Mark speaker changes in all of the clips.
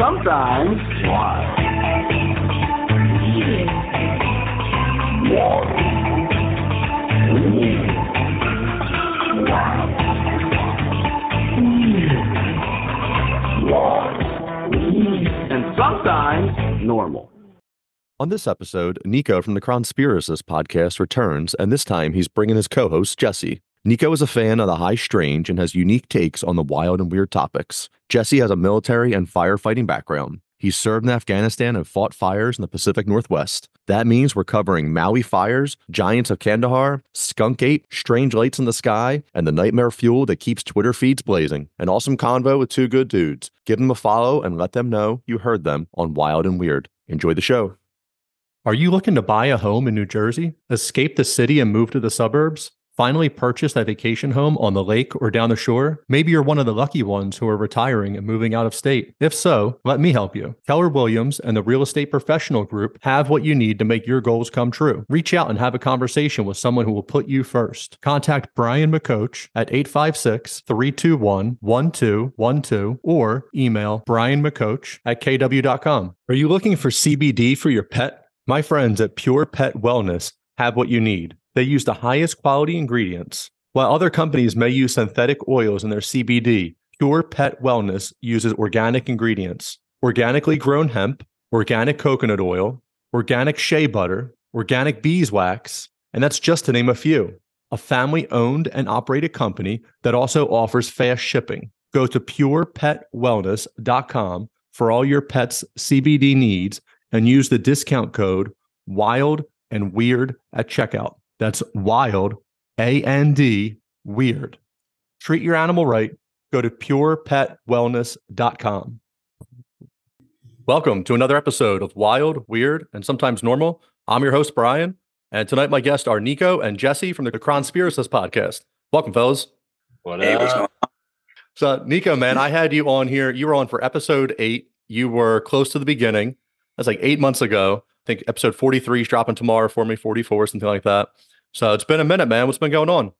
Speaker 1: Sometimes. Wild. And sometimes normal.
Speaker 2: On this episode, Nico from the Chronspiracists podcast returns, and this time he's bringing his co host, Jesse. Nico is a fan of the high strange and has unique takes on the wild and weird topics. Jesse has a military and firefighting background. He's served in Afghanistan and fought fires in the Pacific Northwest. That means we're covering Maui fires, giants of Kandahar, skunk ape, strange lights in the sky, and the nightmare fuel that keeps Twitter feeds blazing. An awesome convo with two good dudes. Give them a follow and let them know you heard them on Wild and Weird. Enjoy the show.
Speaker 3: Are you looking to buy a home in New Jersey, escape the city, and move to the suburbs? Finally, purchase a vacation home on the lake or down the shore? Maybe you're one of the lucky ones who are retiring and moving out of state. If so, let me help you. Keller Williams and the Real Estate Professional Group have what you need to make your goals come true. Reach out and have a conversation with someone who will put you first. Contact Brian McCoach at 856 321 1212 or email brianmccoach at kw.com. Are you looking for CBD for your pet? My friends at Pure Pet Wellness have what you need. They use the highest quality ingredients. While other companies may use synthetic oils in their CBD, Pure Pet Wellness uses organic ingredients organically grown hemp, organic coconut oil, organic shea butter, organic beeswax, and that's just to name a few. A family owned and operated company that also offers fast shipping. Go to purepetwellness.com for all your pet's CBD needs and use the discount code WILD and WEIRD at checkout. That's WILD, A N D, WEIRD. Treat your animal right. Go to purepetwellness.com. Welcome to another episode of Wild, Weird, and Sometimes Normal. I'm your host, Brian. And tonight, my guests are Nico and Jesse from the Chronspiracists podcast. Welcome, fellas.
Speaker 4: What
Speaker 5: Hey,
Speaker 4: up?
Speaker 3: So, Nico, man, I had you on here. You were on for episode eight. You were close to the beginning. That's like eight months ago. Think episode 43 is dropping tomorrow for me, 44, something like that. So it's been a minute, man. What's been going on?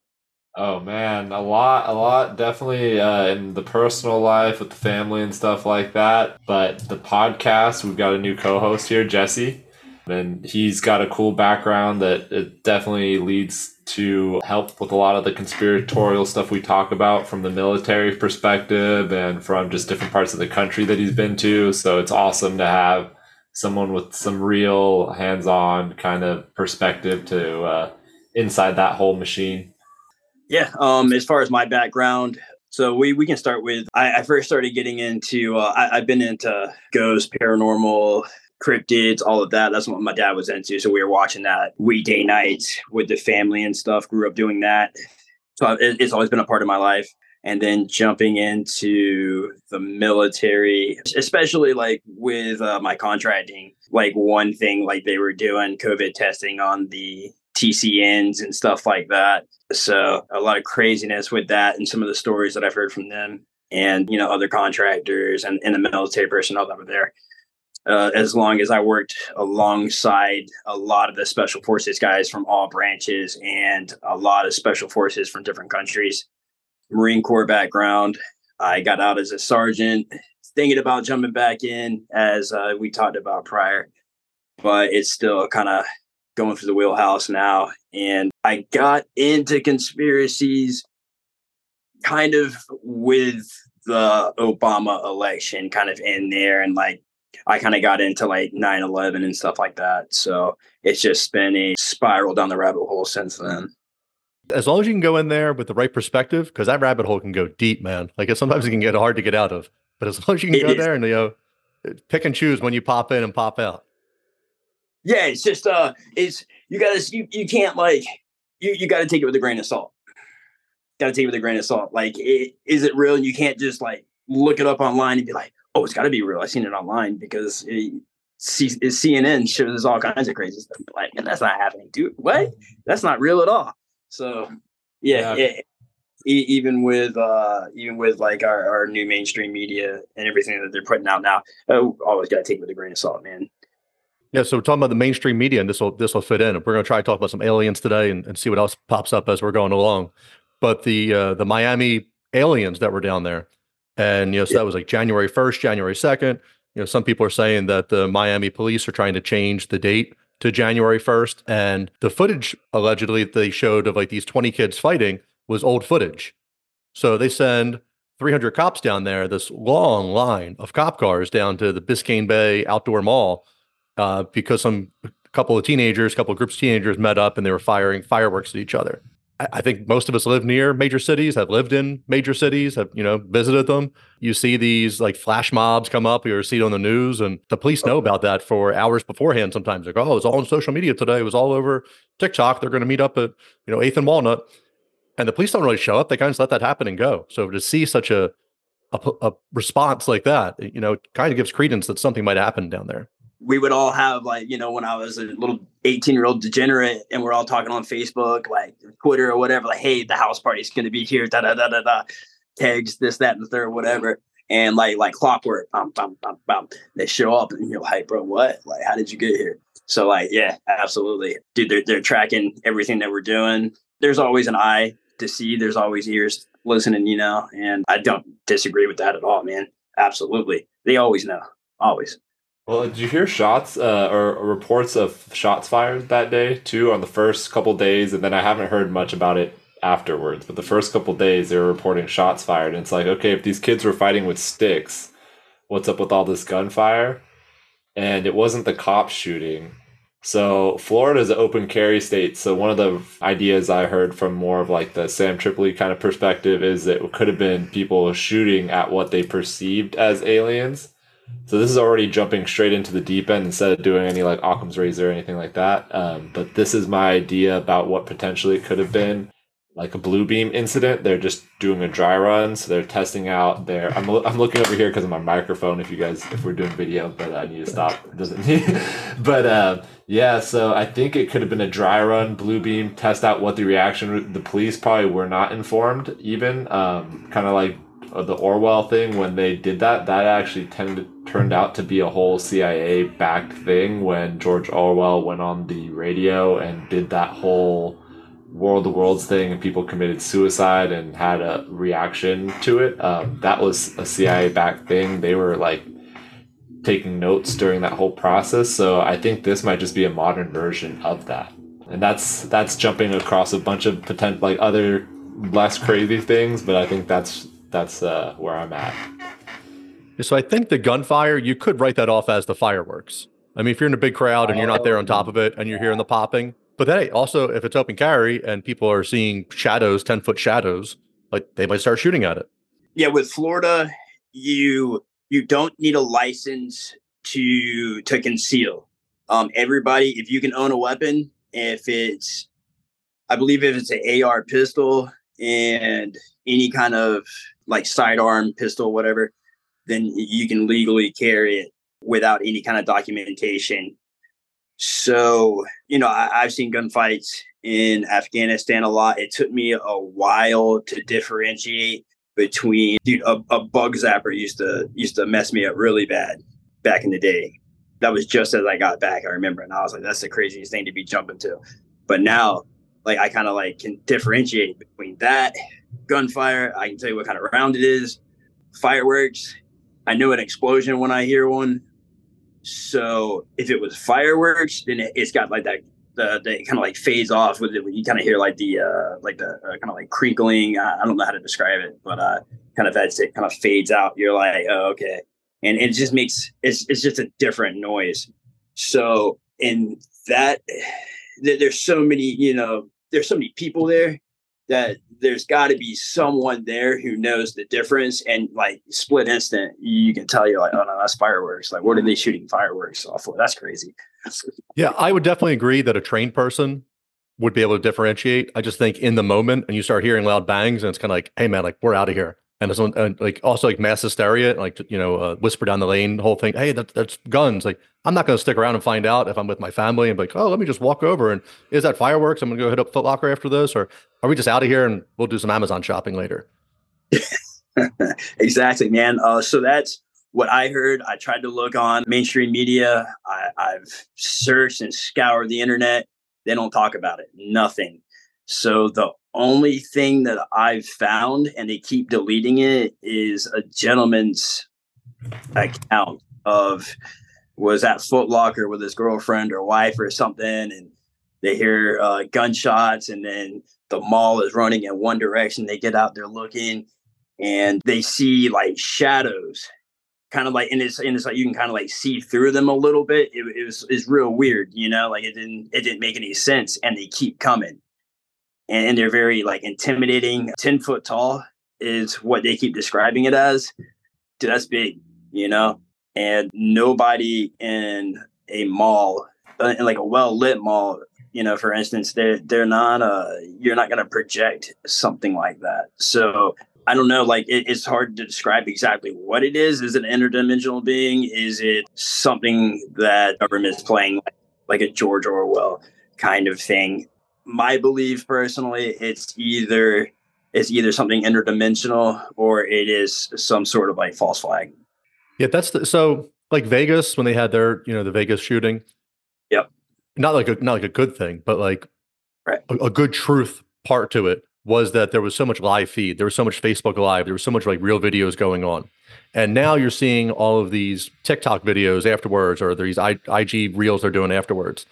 Speaker 4: Oh man, a lot, a lot, definitely uh, in the personal life with the family and stuff like that. But the podcast, we've got a new co-host here, Jesse, and he's got a cool background that it definitely leads to help with a lot of the conspiratorial stuff we talk about from the military perspective and from just different parts of the country that he's been to. So it's awesome to have someone with some real hands-on kind of perspective to uh, inside that whole machine.
Speaker 5: Yeah. Um, as far as my background, so we, we can start with I, I first started getting into uh, I, I've been into ghosts, paranormal, cryptids, all of that. That's what my dad was into. So we were watching that weekday nights with the family and stuff. Grew up doing that. So it, it's always been a part of my life. And then jumping into the military, especially like with uh, my contracting, like one thing like they were doing COVID testing on the TCNs and stuff like that. So a lot of craziness with that and some of the stories that I've heard from them and, you know, other contractors and, and the military personnel that were there. Uh, as long as I worked alongside a lot of the special forces guys from all branches and a lot of special forces from different countries, Marine Corps background. I got out as a sergeant, thinking about jumping back in as uh, we talked about prior, but it's still kind of going through the wheelhouse now. And I got into conspiracies kind of with the Obama election kind of in there. And like, I kind of got into like 9 11 and stuff like that. So it's just been a spiral down the rabbit hole since then.
Speaker 3: As long as you can go in there with the right perspective, because that rabbit hole can go deep, man. Like sometimes it can get hard to get out of. But as long as you can
Speaker 5: It
Speaker 3: go
Speaker 5: is.
Speaker 3: there and you know, pick and choose when you pop in and pop out.
Speaker 5: Yeah, it's just uh it's you gotta you, you can't like you you gotta take it with a grain of salt. Gotta take it with a grain of salt. Like it, is it real? And you can't just like look it up online and be like, oh, it's got to be real. I seen it online because it, C- CNN shows all kinds of crazy stuff. Like, and that's not happening, dude. What? That's not real at all. So, yeah,
Speaker 4: Yeah.
Speaker 5: it- even with uh, even with like our, our new mainstream media and everything that they're putting out now, oh, always got to take it with a grain of salt, man.
Speaker 3: Yeah, so we're talking about the mainstream media, and this will this will fit in. We're going to try to talk about some aliens today and, and see what else pops up as we're going along. But the uh, the Miami aliens that were down there, and you know, so that was like January first, January second. You know, some people are saying that the Miami police are trying to change the date to January first, and the footage allegedly they showed of like these twenty kids fighting was old footage. So they send 300 cops down there, this long line of cop cars down to the Biscayne Bay Outdoor Mall uh, because some couple of teenagers, couple of groups of teenagers met up and they were firing fireworks at each other. I, think most of us live near major cities, have lived in major cities, have you know visited them. You see these like flash mobs come up, you see it on the news, and the police know about that for hours beforehand. Sometimes like, oh, it's all on social media today. It was all over TikTok. They're going to meet up at you know Eighth and Walnut, and the police don't really show up. They kind of just let that happen and go. So to see such a a response like that, you know, kind of gives credence that something might happen down there.
Speaker 5: We would all have like you know when i was a little 18 year old degenerate and we're all talking on facebook like twitter or whatever like hey the house party's going to be here da da da da da tags this that and the third whatever and like like clockwork bum, bum, bum, bum. they show up and you're like bro what? Like how did you get here? So like yeah absolutely. Dude they're, they're tracking everything that we're doing. There's always an eye to see there's always ears listening you know and i don't disagree with that at all man. Absolutely. They always know always
Speaker 4: Well, did you hear shots uh, or, or reports of shots fired that day too on the first couple days, and then I haven't heard much about it afterwards. But the first couple days, they were reporting shots fired, and it's like, okay, if these kids were fighting with sticks, what's up with all this gunfire? And it wasn't the cops shooting. So Florida is an open carry state. So one of the ideas I heard from more of like the Sam Tripoli kind of perspective is that it could have been people shooting at what they perceived as aliens. So this is already jumping straight into the deep end instead of doing any like Occam's razor or anything like that. Um, but this is my idea about what potentially it could have been like a blue beam incident. They're just doing a dry run, so they're testing out their. I'm, I'm looking over here because of my microphone. If you guys, if we're doing video, but I need to stop. It doesn't. but uh, yeah, so I think it could have been a dry run, blue beam, test out what the reaction. The police probably were not informed, even um, kind of like uh, the Orwell thing when they did that. That actually tended turned out to be a whole CIA backed thing when George Orwell went on the radio and did that whole World of Worlds thing and people committed suicide and had a reaction to it. Um, that was a CIA backed thing. They were like taking notes during that whole process. So I think this might just be a modern version of that. And that's that's jumping across a bunch of potential like other less crazy things, but I think that's that's uh, where I'm at.
Speaker 3: So I think the gunfire, you could write that off as the fireworks. I mean, if you're in a big crowd and you're not there on top of it and you're hearing the popping, but then also if it's open carry and people are seeing shadows, 10 foot shadows, like they might start shooting at it.
Speaker 5: yeah with florida you you don't need a license to to conceal um everybody if you can own a weapon if it's i believe if it's an ar pistol and any kind of like sidearm pistol whatever then you can legally carry it without any kind of documentation. So you know I, i've seen gunfights in afghanistan a lot. It took me a while to differentiate between dude a, a bug zapper used to used to mess me up really bad back in the day. That was just as i got back i remember and i was like that's the craziest thing to be jumping to. But now like i kind of like can differentiate between that gunfire. I can tell you what kind of round it is. Fireworks. I know an explosion when i hear one. So if it was fireworks then it, it's got like that the, the kind of like fades off with it when you kind of hear like the uh like the uh, kind of like crinkling. Uh, i don't know how to describe it but uh kind of as it kind of fades out you're like oh okay. And it just makes it's, it's just a different noise. So in that there, there's so many you know there's so many people there that there's got to be someone there who knows the difference and like split instant you can tell you're like oh no that's fireworks like what are they shooting fireworks off for that's crazy
Speaker 3: Yeah, I would definitely agree that a trained person would be able to differentiate. I just think in the moment and you start hearing loud bangs and it's kind of like, hey man, like we're out of here. And uh, like also like mass hysteria, like you know, uh, whisper down the lane, whole thing. Hey, that, that's guns. Like I'm not going to stick around and find out if I'm with my family and be like, oh, let me just walk over and is that fireworks? I'm going to go hit up Foot Locker after this, or are we just out of here and we'll do some Amazon shopping later?
Speaker 5: exactly, man. Uh, so that's what I heard. I tried to look on mainstream media. I, I've searched and scoured the internet. They don't talk about it. Nothing. So the only thing that I've found, and they keep deleting it, is a gentleman's account of was at Foot Locker with his girlfriend or wife or something, and they hear uh, gunshots, and then the mall is running in one direction. They get out there looking, and they see like shadows, kind of like, and it's and it's like you can kind of like see through them a little bit. It, it was is real weird, you know, like it didn't it didn't make any sense, and they keep coming and, and they're very like intimidating. Ten foot tall is what they keep describing it as. Dude, that's big, you know. And nobody in a mall, uh, in like a well lit mall, you know, for instance, they're they're not. Uh, you're not going to project something like that. So I don't know. Like it, it's hard to describe exactly what it is. Is it an interdimensional being? Is it something that government is playing like, like a George Orwell kind of thing? My belief personally, it's either it's either something interdimensional or it is some sort of like false flag.
Speaker 3: Yeah, that's the, so like Vegas when they had their you know the Vegas shooting.
Speaker 5: Yep.
Speaker 3: Not like a not like a good thing, but like
Speaker 5: right.
Speaker 3: a, a good truth part to it was that there was so much live feed, there was so much Facebook Live, there was so much like real videos going on. And now you're seeing all of these TikTok videos afterwards, or these IG reels they're doing afterwards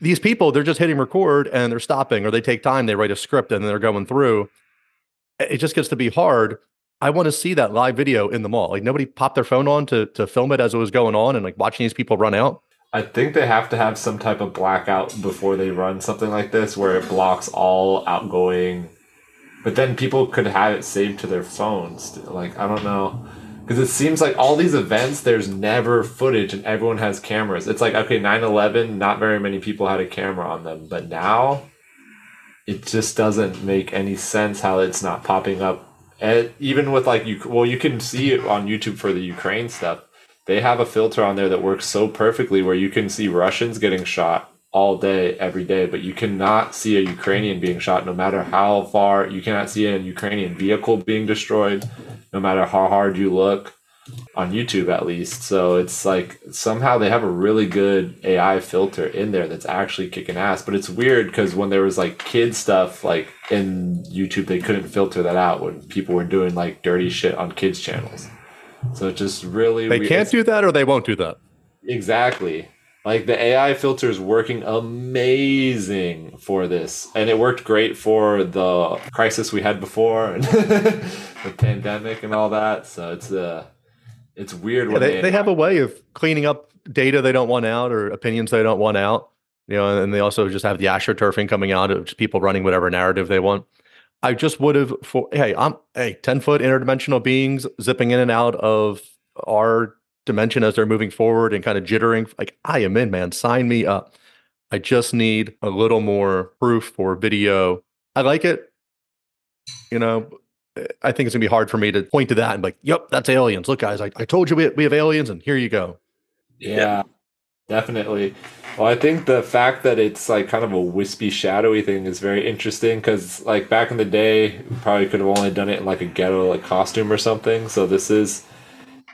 Speaker 3: these people they're just hitting record and they're stopping or they take time they write a script and they're going through. It just gets to be hard. I want to see that live video in the mall. Like nobody popped their phone on to to film it as it was going on and like watching these people run out.
Speaker 4: I think they have to have some type of blackout before they run something like this where it blocks all outgoing but then people could have it saved to their phones. Like i don't know because it seems like all these events there's never footage and everyone has cameras. It's like okay 9-11 not very many people had a camera on them but now it just doesn't make any sense how it's not popping up. And even with like you well you can see it on youtube for the ukraine stuff. They have a filter on there that works so perfectly where you can see russians getting shot all day every day but you cannot see a ukrainian being shot no matter how far you cannot see a ukrainian vehicle being destroyed no matter how hard you look on YouTube at least. So it's like somehow they have a really good AI filter in there that's actually kicking ass. But it's weird because when there was like kid stuff like in YouTube, they couldn't filter that out when people were doing like dirty shit on kids' channels. So it's just really
Speaker 3: they weird. can't do that or they won't do that.
Speaker 4: Exactly. Like the AI filter is working amazing for this, and it worked great for the crisis we had before and the pandemic and all that. So it's uh it's weird
Speaker 3: yeah, they, they, they have a way of cleaning up data they don't want out or opinions they don't want out. You know, and they also just have the astroturfing coming out of people running whatever narrative they want. I just would have for hey, I'm hey, 10 foot interdimensional beings zipping in and out of our dimension as they're moving forward and kind of jittering. Like, I am in, man. Sign me up. I just need a little more proof or video. I like it. You know, eh, I think it's gonna be hard for me to point to that and like, yep, that's aliens. Look, guys, I, I told you we, we have aliens, and here you go.
Speaker 4: Yeah, definitely. Well, I think the fact that it's like kind of a wispy, shadowy thing is very interesting because, like, back in the day, probably could have only done it in like a ghetto like costume or something. So this is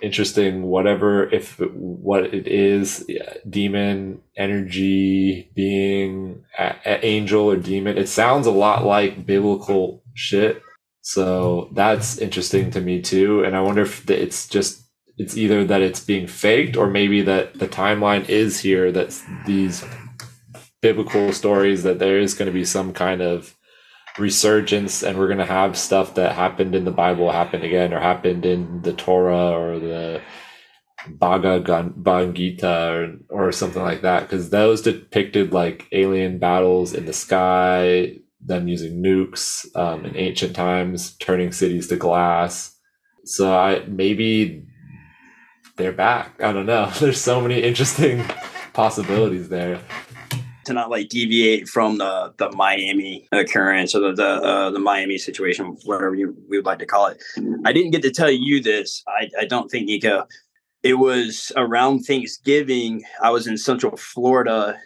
Speaker 4: interesting whatever if what it is demon energy being a, a angel or demon. It sounds a lot like biblical shit. So that's interesting to me too. And i wonder if it's just it's either that it's being faked or maybe that the timeline is here that these biblical stories that there is going to be some kind of resurgence and we're going to have stuff that happened in the Bible happen again or happened in the Torah or the Bhagavad Gita or, or something like that because those depicted like alien battles in the sky, them using nukes um, in ancient times, turning cities to glass. So I maybe they're back. I don't know. There's so many interesting possibilities there.
Speaker 5: To not like deviate from the the Miami occurrence or the the, uh, the Miami situation, whatever you we would like to call it. I didn't get to tell you this. I, I don't think Nico. It was around Thanksgiving. I was in Central Florida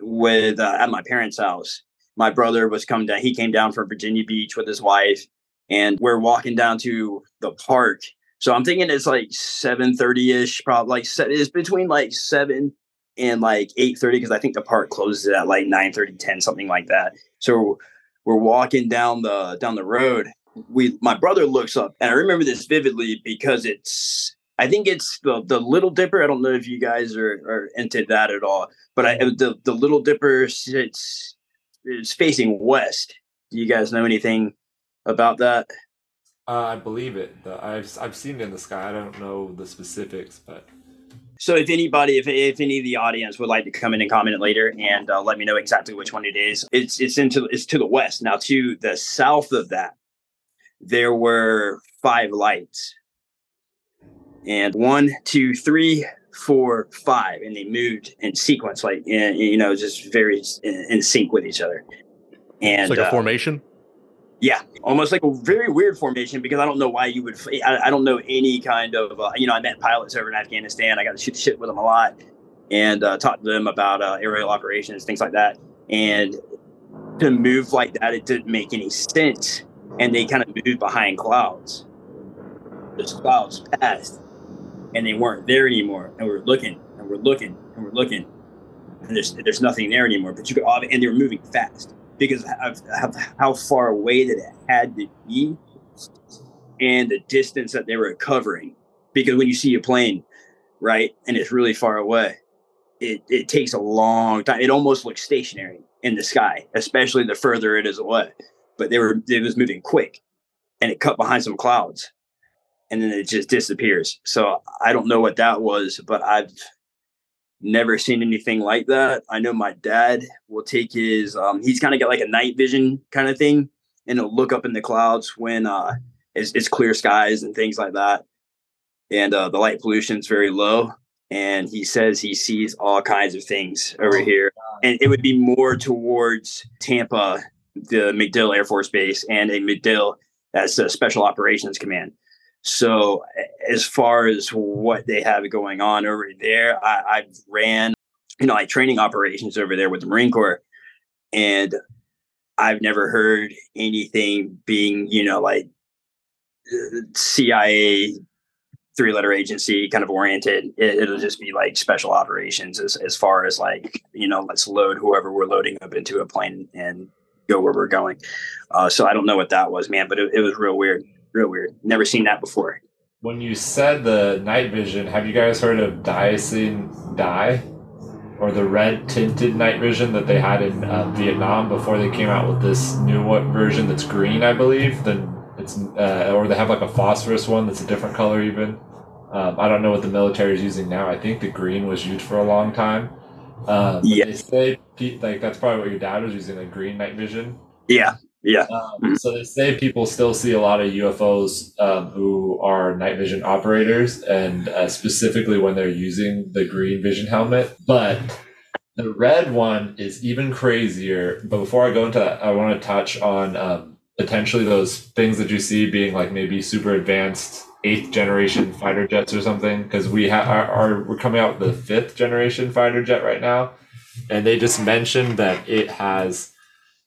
Speaker 5: with uh, at my parents' house. My brother was coming down. He came down from Virginia Beach with his wife, and we're walking down to the park. So I'm thinking it's like 7:30 ish, probably like it's between like seven and like 8:30 because I think the park closes at like 9:30, 10, something like that. So we're walking down the down the road. We my brother looks up, and I remember this vividly because it's I think it's the the Little Dipper. I don't know if you guys are, are into that at all, but I the the Little Dipper sits it's facing west. Do you guys know anything about that?
Speaker 4: Uh, I believe it. I've I've seen it in the sky. I don't know the specifics, but
Speaker 5: So if anybody, if, if any of the audience would like to come in and comment later and uh, let me know exactly which one it is, it's it's into it's to the west. Now to the south of that, there were five lights, and one, two, three, four, five, and they moved in sequence, like you know, just very in, in sync with each other. And
Speaker 3: It's like a
Speaker 5: uh,
Speaker 3: formation.
Speaker 5: Yeah, almost like a very weird formation because I don't know why you would. I, I don't know any kind of. Uh, you know, I met pilots over in Afghanistan. I got to shoot shit with them a lot and uh, talk to them about uh, aerial operations, things like that. And to move like that, it didn't make any sense. And they kind of moved behind clouds. Those clouds passed, and they weren't there anymore. And we're looking, and we're looking, and we're looking, and there's there's nothing there anymore. But you could, and they were moving fast because of, of how far away that it had to be and the distance that they were covering. Because when you see a plane, right, and it's really far away, it, it takes a long time. It almost looks stationary in the sky, especially the further it is away. But they were it was moving quick and it cut behind some clouds and then it just disappears. So I don't know what that was, but I've never seen anything like that. I know my dad will take his um he's kind of got like a night vision kind of thing and he'll look up in the clouds when uh it's, it's clear skies and things like that. And uh the light pollution is very low and he says he sees all kinds of things over here and it would be more towards Tampa, the MacDill Air Force Base and a MacDill as a special operations command. So as far as what they have going on over there, I, I've ran, you know, like training operations over there with the Marine Corps, and I've never heard anything being, you know, like CIA three letter agency kind of oriented. It, it'll just be like special operations as, as far as like, you know, let's load whoever we're loading up into a plane and go where we're going. Uh, so I don't know what that was, man, but it, it was real weird real weird. Never seen that before.
Speaker 4: when you said the night vision, have you guys heard of Dicyanin Dye? Or the red tinted night vision that they had in uh, Vietnam before they came out with this new version that's green, I believe. Then it's uh, or they have like a phosphorus one that's a different color even. Um, I don't know what the military is using now. I think the green was used for a long time. Um,
Speaker 5: Yeah.
Speaker 4: They say like that's probably what your dad was using, like green night vision.
Speaker 5: Yeah, yeah,
Speaker 4: Um, so they say people still see a lot of UFOs um, who are night vision operators, and uh, specifically when they're using the green vision helmet. But the red one is even crazier. But before I go into that, I want to touch on um, potentially those things that you see being like maybe super advanced eighth generation fighter jets or something. Because we ha- are, are we're coming out with the fifth generation fighter jet right now, and they just mentioned that it has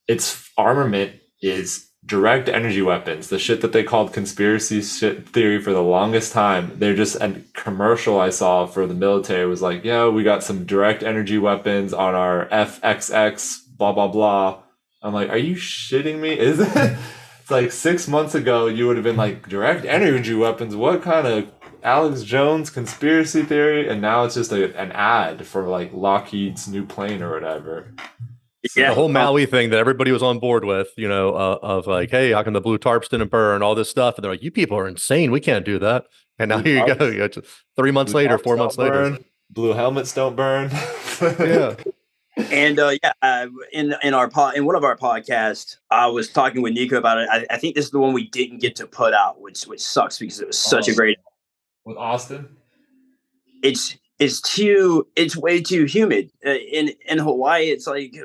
Speaker 4: its armament is direct energy weapons, the shit that they called conspiracy shit theory for the longest time. They're just a commercial I saw for the military was like, yeah, we got some direct energy weapons on our FXX, blah, blah, blah. I'm like, are you shitting me? Is it? It's like six months ago, you would have been like, direct energy weapons? What kind of Alex Jones conspiracy theory? And now it's just a, an ad for like Lockheed's new plane or whatever.
Speaker 5: Yeah.
Speaker 3: the whole Maui thing that everybody was on board with, you know, uh, of like, hey, how can the blue tarps didn't burn, and all this stuff, and they're like, you people are insane, we can't do that. And now
Speaker 4: Blue
Speaker 3: here you go,
Speaker 4: tarps-
Speaker 3: you know, just three months
Speaker 4: Blue
Speaker 3: later, four
Speaker 4: don't
Speaker 3: months later,
Speaker 4: Blue helmets don't burn.
Speaker 3: yeah,
Speaker 5: And uh, yeah, uh, in in our pod, in one of our podcasts, I was talking with Nico about it. I, I think this is the one we didn't get to put out, which which sucks because it was such a
Speaker 4: Oh.
Speaker 5: great.
Speaker 4: With Austin,
Speaker 5: It's is too it's way too humid uh, in in hawaii it's like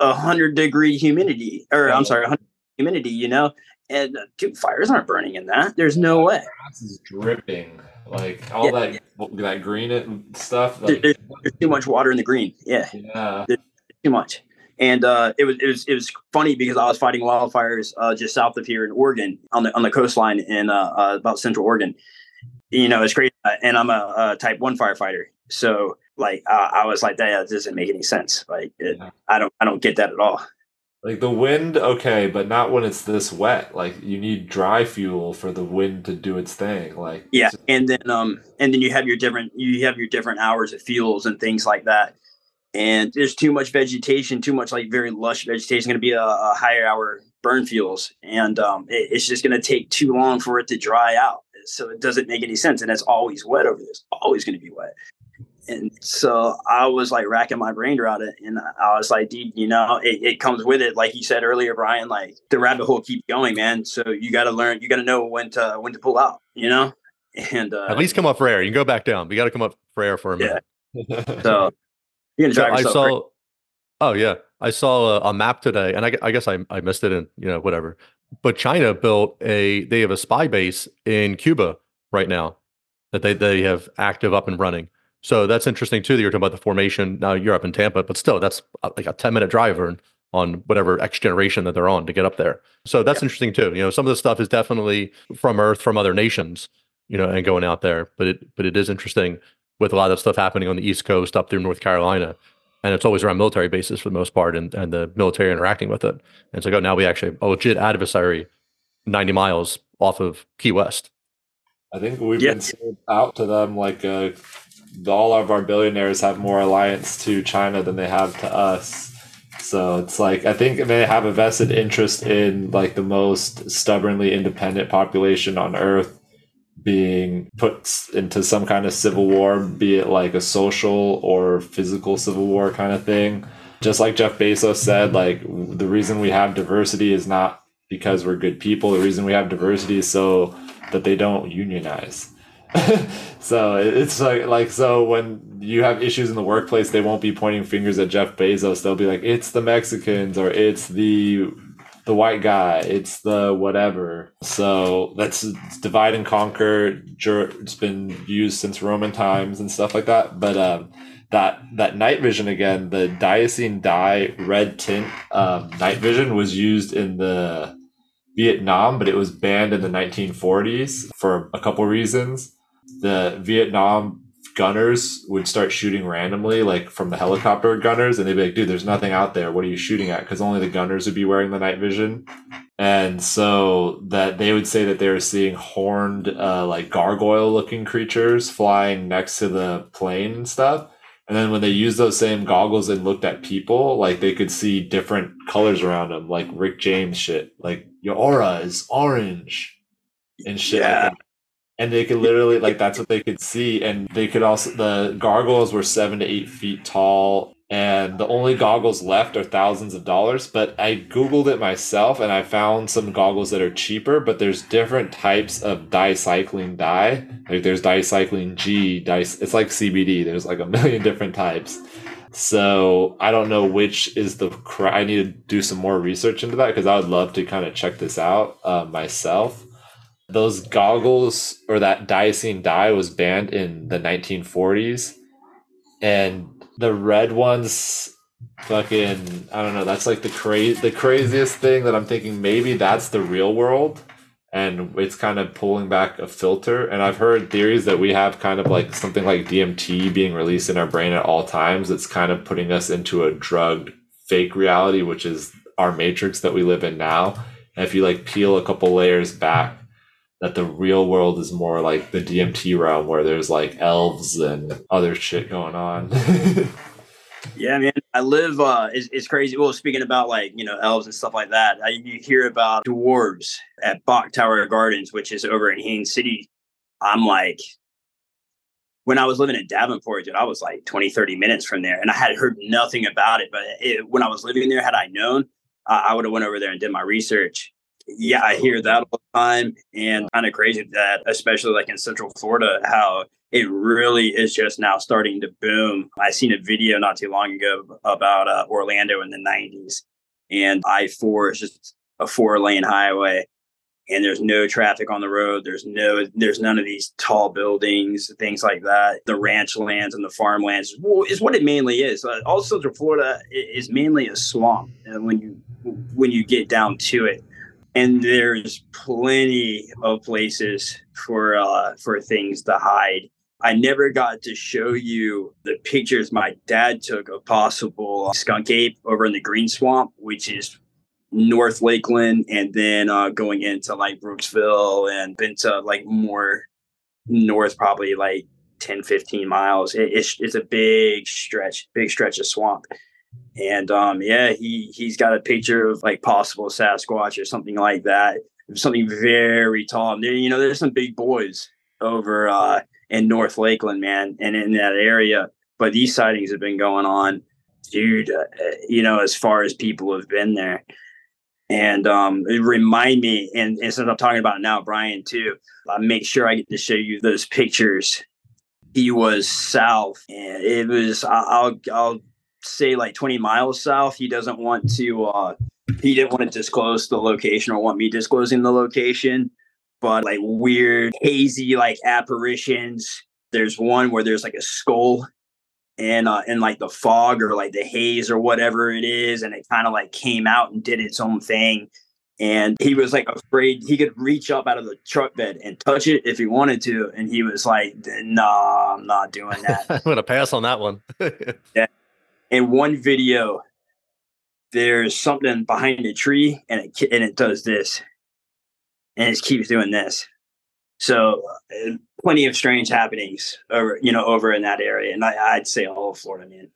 Speaker 5: a hundred degree humidity or i'm sorry 100 humidity you know and uh, dude fires aren't burning in that there's no way
Speaker 4: Grass is dripping. Like all
Speaker 5: Yeah.
Speaker 4: that that green stuff. Like,
Speaker 5: there's, there's too much water in the green yeah
Speaker 4: yeah.
Speaker 5: too much and uh, it was it was it was funny because I was fighting wildfires uh, just south of here in Oregon on the on the coastline in uh, uh, about Central Oregon. You know, it's crazy, Uh, and I'm a, a Type One firefighter, so like uh, I was like, that doesn't make any sense. Like, it,
Speaker 4: Yeah.
Speaker 5: I don't I don't get that at all.
Speaker 4: Like the wind, okay, but not when it's this wet. Like you need dry fuel for the wind to do its thing. Like
Speaker 5: Yeah, and then um and then you have your different you have your different hours of fuels and things like that. And there's too much vegetation, too much like very lush vegetation. Going to be a, a higher hour burn fuels, and um, it- it's just going to take too long for it to dry out. So it doesn't make any sense, and it's always wet over this. Always going to be wet. And so I was like racking my brain around it, and I was like, dude, you know, it, it comes with it. Like you said earlier, Brian, like the rabbit hole keeps going, man. So you got to learn, you got to know when to when to pull out, you know. And uh,
Speaker 3: At least come up for air. You can go back down. But you got to come up for air for a
Speaker 5: Yeah.
Speaker 3: minute.
Speaker 5: So you're gonna
Speaker 3: So
Speaker 5: drive
Speaker 3: I saw.
Speaker 5: crazy.
Speaker 3: Oh yeah, I saw a, a map today, and I, I guess I, I missed it, and you know whatever. But China built a. They have a spy base in Cuba right now that they they have active up and running. So that's interesting too. That you're talking about the formation. Now you're up in Tampa, but still, that's uh, like a ten minute drive on whatever X generation that they're on to get up there. So that's interesting too. You know, some of the stuff is definitely from Earth, from other nations, you know, and going out there. But it but it is interesting with a lot of stuff happening on the East Coast up through North Carolina and it's always around military bases for the most part and, and the military interacting with it. And so like, oh, now we actually have a legit adversary 90 miles off of Key West.
Speaker 4: I think we've
Speaker 5: Yeah.
Speaker 4: been sold out to them. Like uh, all of our billionaires have more alliance to China than they have to us. So it's like I think they have a vested interest in like the most stubbornly independent population on Earth being put into some kind of civil war, be it like a social or physical civil war kind of thing. Just like Jeff Bezos said, like the reason we have diversity is not because we're good people. The reason we have diversity is so that they don't unionize. so it's like like so when you have issues in the workplace, they won't be pointing fingers at Jeff Bezos. They'll be like, it's the Mexicans or it's the the white guy, it's the whatever. So that's divide and conquer. It's been used since Roman times and stuff like that. But um, that that night vision again, the dicyanin dye red tint um, night vision was used in the Vietnam, but it was banned in the 1940s for a couple reasons. The Vietnam gunners would start shooting randomly, like from the helicopter gunners, and they'd be like, dude, there's nothing out there. What are you shooting at? Because only the gunners would be wearing the night vision. And so that they would say that they were seeing horned, uh, like gargoyle looking creatures flying next to the plane and stuff. And then when they used those same goggles and looked at people, like they could see different colors around them, like Rick James shit. Like your aura is orange and shit. like
Speaker 5: Yeah.
Speaker 4: that. And they could literally like that's what they could see. And they could also the gargoyles were seven to eight feet tall. And the only goggles left are thousands of dollars. But I Googled it myself and I found some goggles that are cheaper, but there's different types of dicycling dye. Like there's dicycling G, dice it's like CBD. There's like a million different types. So I don't know which is the I need to do some more research into that because I would love to kind of check this out uh, myself. Those goggles or that dicyanin dye was banned in the 1940s, and the red ones, fucking I don't know. That's like the cra- the craziest thing that I'm thinking. Maybe that's the real world and it's kind of pulling back a filter. And I've heard theories that we have kind of like something like DMT being released in our brain at all times. It's kind of putting us into a drugged fake reality, which is our matrix that we live in now. And if you like peel a couple layers back, that the real world is more like the DMT realm where there's like elves and other shit going on.
Speaker 5: Yeah, man. I live. uh It's, it's crazy. Well, speaking about like you know elves and stuff like that, I, you hear about dwarves at Bok Tower Gardens, which is over in Haines City. I'm like, when I was living in Davenport, dude, I was like 20, 30 minutes from there, and I had heard nothing about it. But it, when I was living there, had I known, I, I would have went over there and did my research. Yeah, I hear that all the time, and kind of crazy that, especially like in Central Florida, how it really is just now starting to boom. I seen a video not too long ago about uh, Orlando in the '90s, and I four is just a four lane highway, and there's no traffic on the road. There's no, there's none of these tall buildings, things like that. The ranch lands and the farmlands is what it mainly is. Uh, all Central Florida is mainly a swamp, and when you when you get down to it, and there's plenty of places for uh, for things to hide. I never got to show you the pictures my dad took of possible skunk ape over in the Green Swamp, which is North Lakeland, and then uh, going into like Brooksville and been to like more north, probably like 10, 15 miles. It, it's, it's a big stretch, big stretch of swamp. And um, yeah, he he's got a picture of like possible Sasquatch or something like that. Something very tall. There, you know, there's some big boys over uh, in North Lakeland, man, and in that area. But these sightings have been going on, dude. Uh, you know, as far as people have been there and um, remind me. And, and since I'm talking about now, Brian too, I make sure I get to show you those pictures. He was south, and it was I'll I'll say like 20 miles south. He doesn't want to. Uh, he didn't want to disclose the location or want me disclosing the location, but like weird, hazy like apparitions. There's one where there's like a skull and uh in like the fog or like the haze or whatever it is and it kind of like came out and did its own thing and he was like afraid he could reach up out of the truck bed and touch it if he wanted to and he was like nah i'm not doing that
Speaker 2: i'm gonna pass on that one
Speaker 5: yeah in one video there's something behind a tree and it and it does this. And it keeps doing this. So uh, plenty of strange happenings over, you know, over in that area. And I, would say all of Florida, man,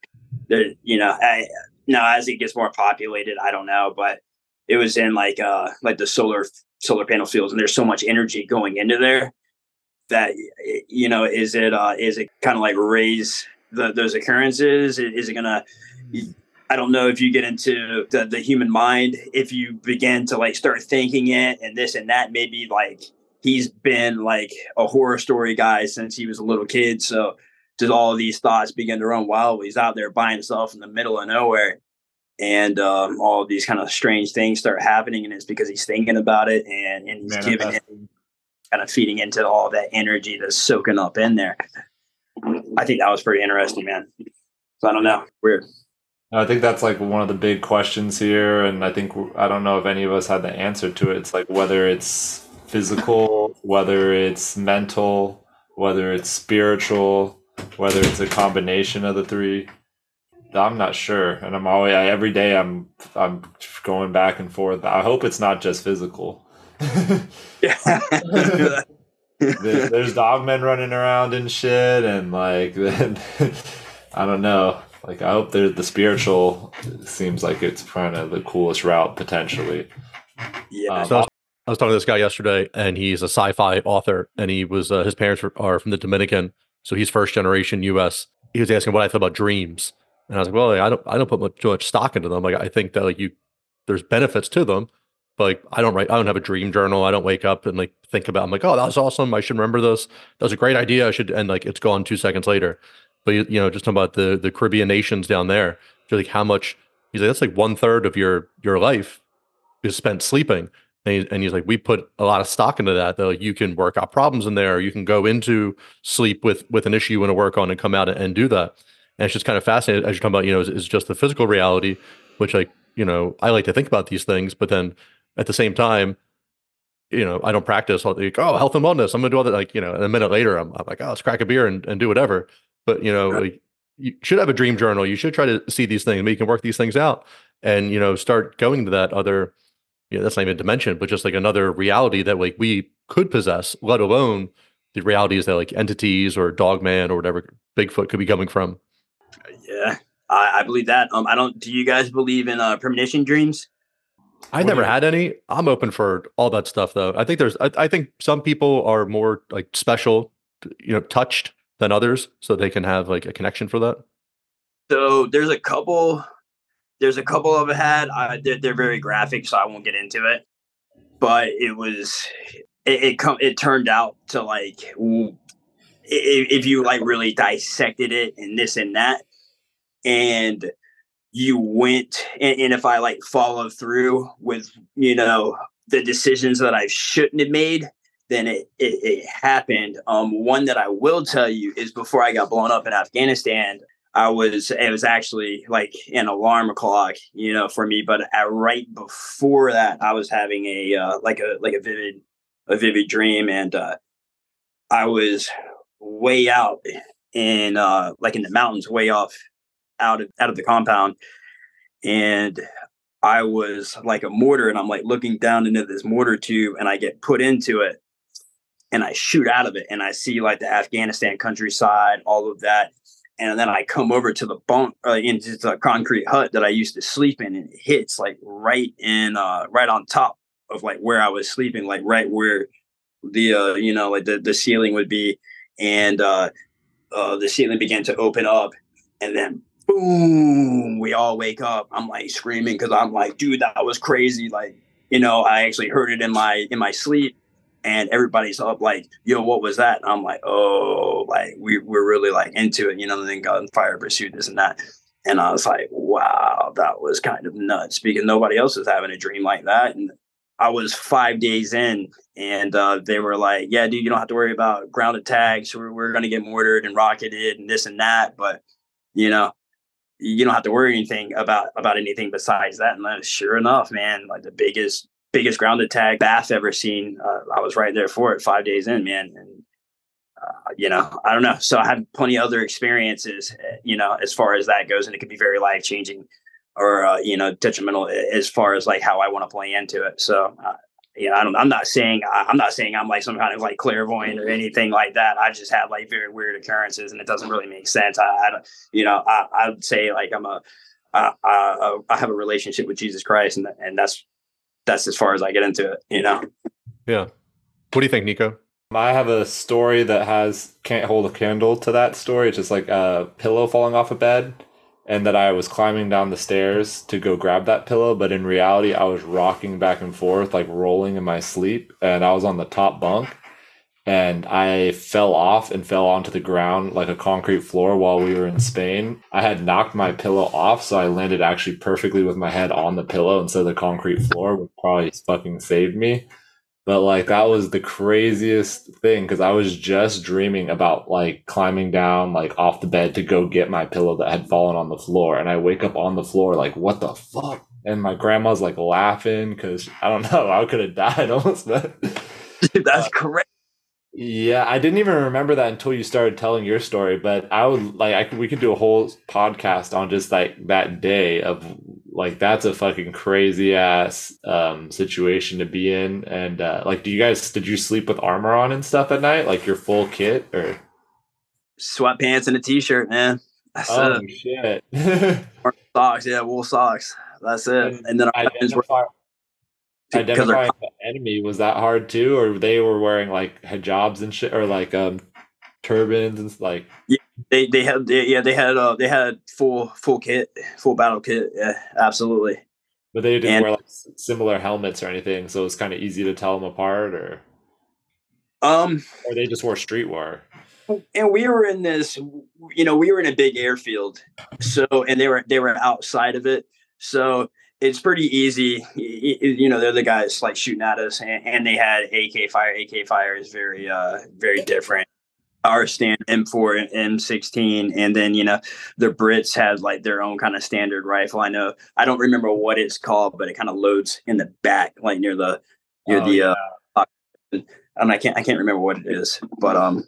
Speaker 5: there, you know, I, now as it gets more populated, I don't know, but it was in like, uh, like the solar, solar panel fields and there's so much energy going into there that, you know, is it, uh, is it kind of like raise the, those occurrences? Is it going to, I don't know if you get into the, the human mind, if you begin to like start thinking it and this and that, maybe like he's been like a horror story guy since he was a little kid. So just all of these thoughts begin to run wild. He's out there by himself in the middle of nowhere. And um, all these kind of strange things start happening, and it's because he's thinking about it and, and he's giving it, kind of feeding into all that energy that's soaking up in there. I think that was pretty interesting, man. So I don't know, weird.
Speaker 4: I think that's like one of the big questions here, and I think I don't know if any of us had the answer to it. It's like whether it's physical, whether it's mental, whether it's spiritual, whether it's a combination of the three. I'm not sure, and I'm always I, every day I'm I'm going back and forth. I hope it's not just physical. yeah. there's dogmen running around and shit, and like I don't know. Like I hope the spiritual seems like it's kind of the coolest route potentially.
Speaker 3: Yeah. Um, so I was talking to this guy yesterday, and he's a sci-fi author, and he was uh, his parents are from the Dominican, so he's first generation U.S. He was asking what I thought about dreams, and I was like, well, I don't I don't put much, much stock into them. Like I think that like you, there's benefits to them, but like I don't write, I don't have a dream journal. I don't wake up and like think about. I'm like, oh, that was awesome. I should remember this. That was a great idea. I should, and like it's gone two seconds later. But you, you know, just talking about the the Caribbean nations down there, like how much. He's like, that's like one third of your your life is spent sleeping and, he, and he's like, we put a lot of stock into that. Though you can work out problems in there. You can go into sleep with with an issue you want to work on and come out and, and do that. And it's just kind of fascinating as you're talking about. You know, is just the physical reality, which like you know, I like to think about these things, but then at the same time, you know, I don't practice like, oh, health and wellness. I'm gonna do all that. Like, you know, and a minute later, I'm, I'm like, oh, let's crack a beer and, and do whatever. But you know, like, you should have a dream journal. You should try to see these things. Maybe you can work these things out, and you know, start going to that other you know, that's not even a dimension, but just like another reality that like we could possess, let alone the realities that like entities or dogman or whatever Bigfoot could be coming from.
Speaker 5: Yeah, I, I believe that. Um, I don't. Do you guys believe in uh, premonition dreams?
Speaker 3: I never had any. I'm open for all that stuff though. I think there's. I, I think some people are more like special, you know, touched than others, so they can have like a connection for that.
Speaker 5: So there's a couple there's a couple of had. Uh, they're, they're very graphic, so I won't get into it. but it was it it, come, it turned out to like if you like really dissected it and this and that and you went and, and if i like follow through with you know the decisions that i shouldn't have made then it, it, it happened um one that i will tell you is before i got blown up in afghanistan I was it was actually like an alarm clock, you know, for me. But at, right before that, I was having a uh, like a like a vivid a vivid dream, and uh, I was way out in uh, like in the mountains, way off out of out of the compound, and I was like a mortar, and I'm like looking down into this mortar tube, and I get put into it, and I shoot out of it, and I see like the Afghanistan countryside, all of that and then I come over to the bunk uh, into the concrete hut that I used to sleep in, and it hits like right in, uh, right on top of like where I was sleeping, like right where the uh, you know like the the ceiling would be, and uh, uh, the ceiling began to open up, and then boom, we all wake up. I'm like screaming because I'm like, dude, that was crazy. Like, you know, I actually heard it in my in my sleep and everybody's up like, yo, what was that? And I'm like, oh, like we, we're really like into it, you know, and then gunfire pursuit, this and that. And I was like, wow, that was kind of nuts because nobody else was having a dream like that. And I was five days in and uh, they were like, yeah, dude, you don't have to worry about ground attacks. We're, we're going to get mortared and rocketed and this and that. But, you know, you don't have to worry anything about about anything besides that. And sure enough, man, like the biggest biggest ground attack Bath ever seen. Uh, I was right there for it five days in, man. And, uh, you know, I don't know. So I had plenty other experiences, uh, you know, as far as that goes. And it could be very life changing or, uh, you know, detrimental as far as like how I want to play into it. So, uh, you know, I don't, I'm not saying, I'm not saying I'm like some kind of like clairvoyant or anything like that. I just have like very weird occurrences and it doesn't really make sense. I, I don't, you know, I, I would say like I'm a, I, I, I have a relationship with Jesus Christ and, and that's that's as far as I get into it, you know?
Speaker 3: Yeah. What do you think, Nico?
Speaker 4: I have a story that has can't hold a candle to that story. It's just like a pillow falling off a bed, and that I was climbing down the stairs to go grab that pillow, but in reality, I was rocking back and forth, like rolling in my sleep, and I was on the top bunk, and I fell off and fell onto the ground like a concrete floor while we were in Spain. I had knocked my pillow off, so I landed actually perfectly with my head on the pillow instead of the concrete floor, which probably fucking saved me. But like that was the craziest thing because I was just dreaming about like climbing down like off the bed to go get my pillow that had fallen on the floor, and I wake up on the floor like what the fuck, and my grandma's like laughing because I don't know I could have died almost, but
Speaker 5: that's uh, correct.
Speaker 4: Yeah, I didn't even remember that until you started telling your story. But I would like I could, we could do a whole podcast on just like that day of like that's a fucking crazy ass um, situation to be in. And uh, like, do you guys did you sleep with armor on and stuff at night, like your full kit, or
Speaker 5: Sweatpants and a t-shirt, man. That's
Speaker 4: oh
Speaker 5: it.
Speaker 4: shit?
Speaker 5: Socks, yeah, wool socks. That's it. And then our were
Speaker 4: Identify, identifying the enemy was that hard too, or they were wearing like hijabs and shit, or like um turbans and like yeah,
Speaker 5: they they had they, yeah they had uh they had full full kit full battle kit yeah absolutely.
Speaker 4: But they didn't
Speaker 5: And-
Speaker 4: wear like similar helmets or anything, so it was kind of easy to tell them apart, or?
Speaker 5: Um
Speaker 4: or they just wore streetwear.
Speaker 5: and we were in this you know we were in a big airfield so and they were they were outside of it so it's pretty easy you know they're the guys like shooting at us and, and they had ak fire ak fire is very uh very different our stand m4 and m16 and then you know the brits had like their own kind of standard rifle i know i don't remember what it's called but it kind of loads in the back like near the near
Speaker 4: Oh,
Speaker 5: the uh I mean, I can't I can't remember what it is, but um,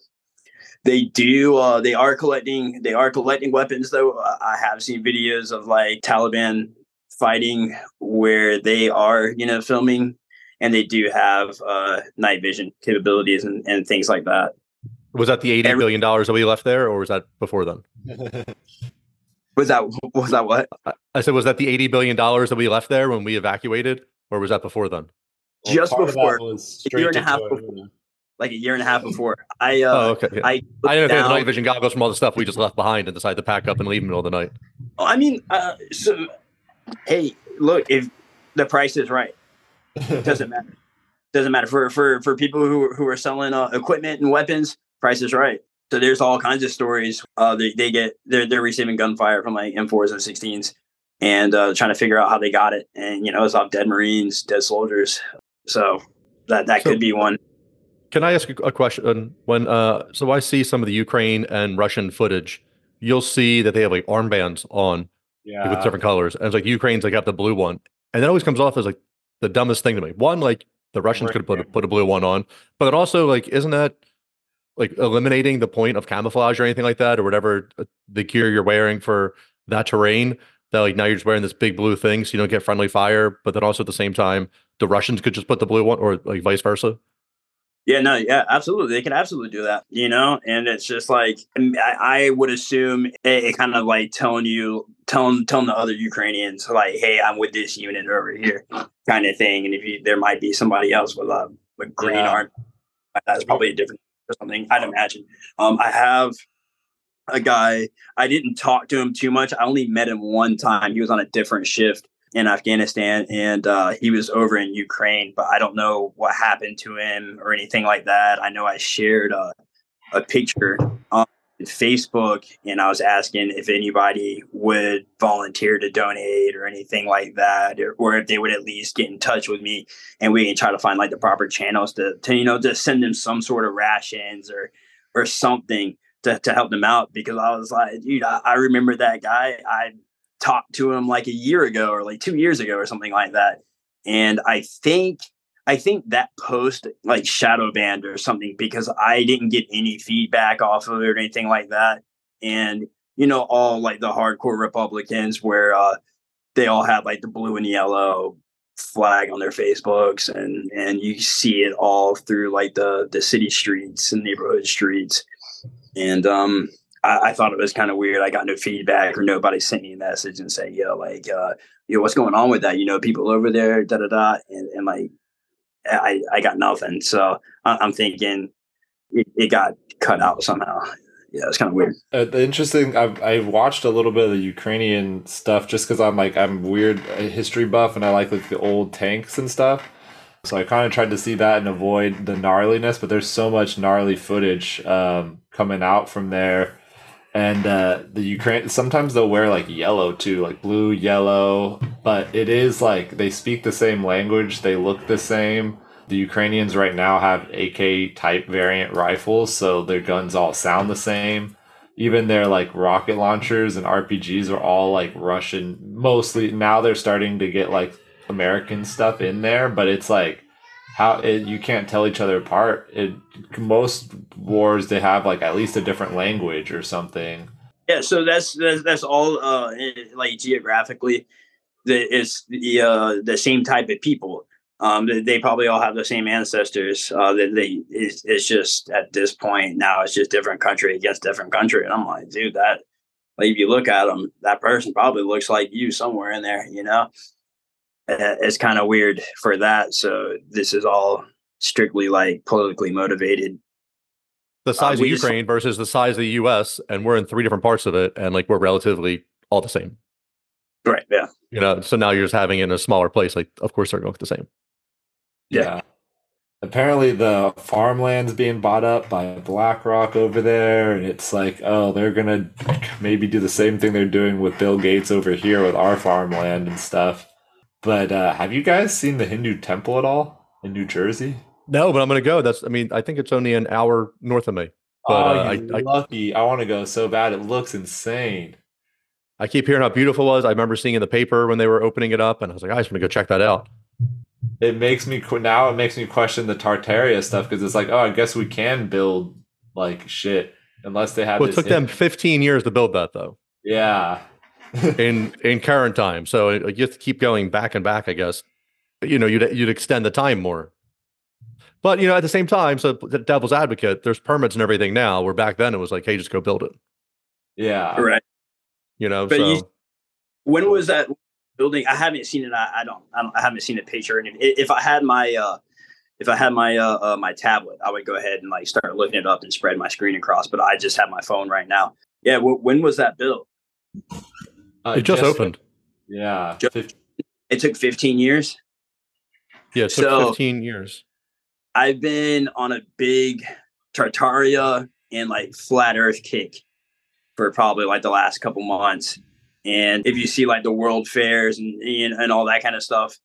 Speaker 5: they do uh they are collecting they are collecting weapons though. Uh, I have seen videos of like Taliban fighting where they are you know filming, and they do have uh night vision capabilities and, and things like that.
Speaker 3: Was that the eighty
Speaker 5: Every-
Speaker 3: billion dollars that we left there, or was that before then?
Speaker 5: Was that was that what?
Speaker 3: I said, was that the eighty billion dollars that we left there when we evacuated, or was that before then?
Speaker 5: Just
Speaker 4: part of that
Speaker 5: before, a year and a
Speaker 4: to
Speaker 5: half
Speaker 4: Toyota.
Speaker 5: Like a year and a half before, I uh,
Speaker 3: oh, okay. yeah.
Speaker 5: I
Speaker 3: I didn't
Speaker 5: looked
Speaker 3: know if they had the night vision goggles from all the stuff we just left behind and decided to pack up and leave in the middle of the night.
Speaker 5: Oh, I mean, uh, so hey, look, if the price is right, it doesn't matter. doesn't matter for for for people who who are selling uh, equipment and weapons. Price is right. So there's all kinds of stories. Uh, they they get they're they're receiving gunfire from like M4s and 16s, and uh, trying to figure out how they got it. And you know, it's off dead Marines, dead soldiers. So that that
Speaker 3: So-
Speaker 5: could be one.
Speaker 3: Can I ask a a question? When uh, so I see some of the Ukraine and Russian footage, you'll see that they have like armbands on
Speaker 4: Yeah.
Speaker 3: with different colors, and it's like Ukraine's like got the blue one, and that always comes off as like the dumbest thing to me. One, like the Russians could have put a, put a blue one on, but it also like isn't that like eliminating the point of camouflage or anything like that, or whatever uh, the gear you're wearing for that terrain? That like now you're just wearing this big blue thing, so you don't get friendly fire, but then also at the same time, the Russians could just put the blue one, or like vice versa.
Speaker 5: Yeah, no, yeah, absolutely. They can absolutely do that, you know. And it's just like I, I would assume it, it kind of like telling you, telling telling the other Ukrainians like, "Hey, I'm with this unit over here," kind of thing. And if you, there might be somebody else with a with green
Speaker 4: Yeah.
Speaker 5: arm, that's probably a different or something. I'd imagine. Um, I have a guy. I didn't talk to him too much. I only met him one time. He was on a different shift in Afghanistan, and uh, he was over in Ukraine. But I don't know what happened to him or anything like that. I know I shared a, a picture on Facebook, and I was asking if anybody would volunteer to donate or anything like that, or, or if they would at least get in touch with me, and we can try to find like the proper channels to, to you know, to send them some sort of rations or or something to, to help them out. Because I was like, dude, I, I remember that guy. I talked to him like a year ago or like two years ago or something like that. And I think I think that post like shadow banned or something because I didn't get any feedback off of it or anything like that. And you know, all like the hardcore Republicans where uh they all had like the blue and yellow flag on their Facebooks and and you see it all through like the the city streets and neighborhood streets. And um I, I thought it was kind of weird. I got no feedback or nobody sent me a message and say, yo, like, uh, yo, what's going on with that? You know, people over there, da da da. And, and like, I, I got nothing. So I'm thinking it, it got cut out somehow. Yeah, it's kind of weird.
Speaker 4: Uh, the interesting, I've, I watched a little bit of the Ukrainian stuff just because I'm like, I'm weird a history buff and I like like the old tanks and stuff. So I kind of tried to see that and avoid the gnarliness, but there's so much gnarly footage um, coming out from there. And uh, the Ukraine, sometimes they'll wear like yellow too, like blue, yellow, but it is like they speak the same language, they look the same. The Ukrainians right now have AK type variant rifles, so their guns all sound the same. Even their like rocket launchers and RPGs are all like Russian. Mostly now they're starting to get like American stuff in there, but it's like how it, you can't tell each other apart. It most wars they have like at least a different language or something.
Speaker 5: Yeah, so that's that's, that's all uh like geographically the it's the uh the same type of people. Um they, they probably all have the same ancestors. Uh that they it's, it's just at this point now it's just different country against different country and I'm like, dude, that like if you look at them, that person probably looks like you somewhere in there, you know. Uh, It's kind of weird for that. So this is all strictly like politically motivated.
Speaker 3: The size of
Speaker 5: we just-
Speaker 3: Ukraine versus the size of the U.S. and we're in three different parts of it, and like we're relatively all the same.
Speaker 5: Right. Yeah.
Speaker 3: You know, so now you're just having it in a smaller place. Like, of course, they're going to look the same.
Speaker 5: Yeah.
Speaker 4: Apparently, the farmland's being bought up by BlackRock over there, and it's like, oh, they're gonna maybe do the same thing they're doing with Bill Gates over here with our farmland and stuff. But uh, have you guys seen the Hindu temple at all in New Jersey?
Speaker 3: No, but I'm going to go. That's, I mean, I think it's only an hour north of me. But,
Speaker 4: oh,
Speaker 3: uh,
Speaker 4: you
Speaker 3: I- I-
Speaker 4: lucky! I want to go so bad. It looks insane.
Speaker 3: I keep hearing how beautiful it was. I remember seeing in the paper when they were opening it up, and I was like, I just want to go check that out.
Speaker 4: It makes me now. It makes me question the Tartaria stuff because it's like, oh, I guess we can build like shit unless they have.
Speaker 3: Well, it took them 15 years to build that, though,
Speaker 4: Yeah.
Speaker 3: In in current time. So like, you have to keep going back and back, I guess. You know, you'd you'd extend the time more. But you know, at the same time, so the devil's advocate, there's permits and everything now. Where back then it was like, hey, just go build it.
Speaker 4: yeah.
Speaker 5: Right.
Speaker 3: You know,
Speaker 5: But
Speaker 3: so
Speaker 5: you- When was that building? I haven't seen it. I, I don't. I don't. I haven't seen a picture. And if, if I had my, uh, if I had my uh, uh, my tablet, I would go ahead and like start looking it up and spread my screen across. But I just have my phone right now. Yeah. W- when was that built?
Speaker 4: Uh,
Speaker 3: it just opened.
Speaker 4: Yeah.
Speaker 5: It took 15 years.
Speaker 3: Yeah, it took
Speaker 5: So-
Speaker 3: 15 years.
Speaker 5: I've been on a big Tartaria and like flat Earth kick for probably like the last couple months. And if you see like the world fairs and and, and all that kind of stuff,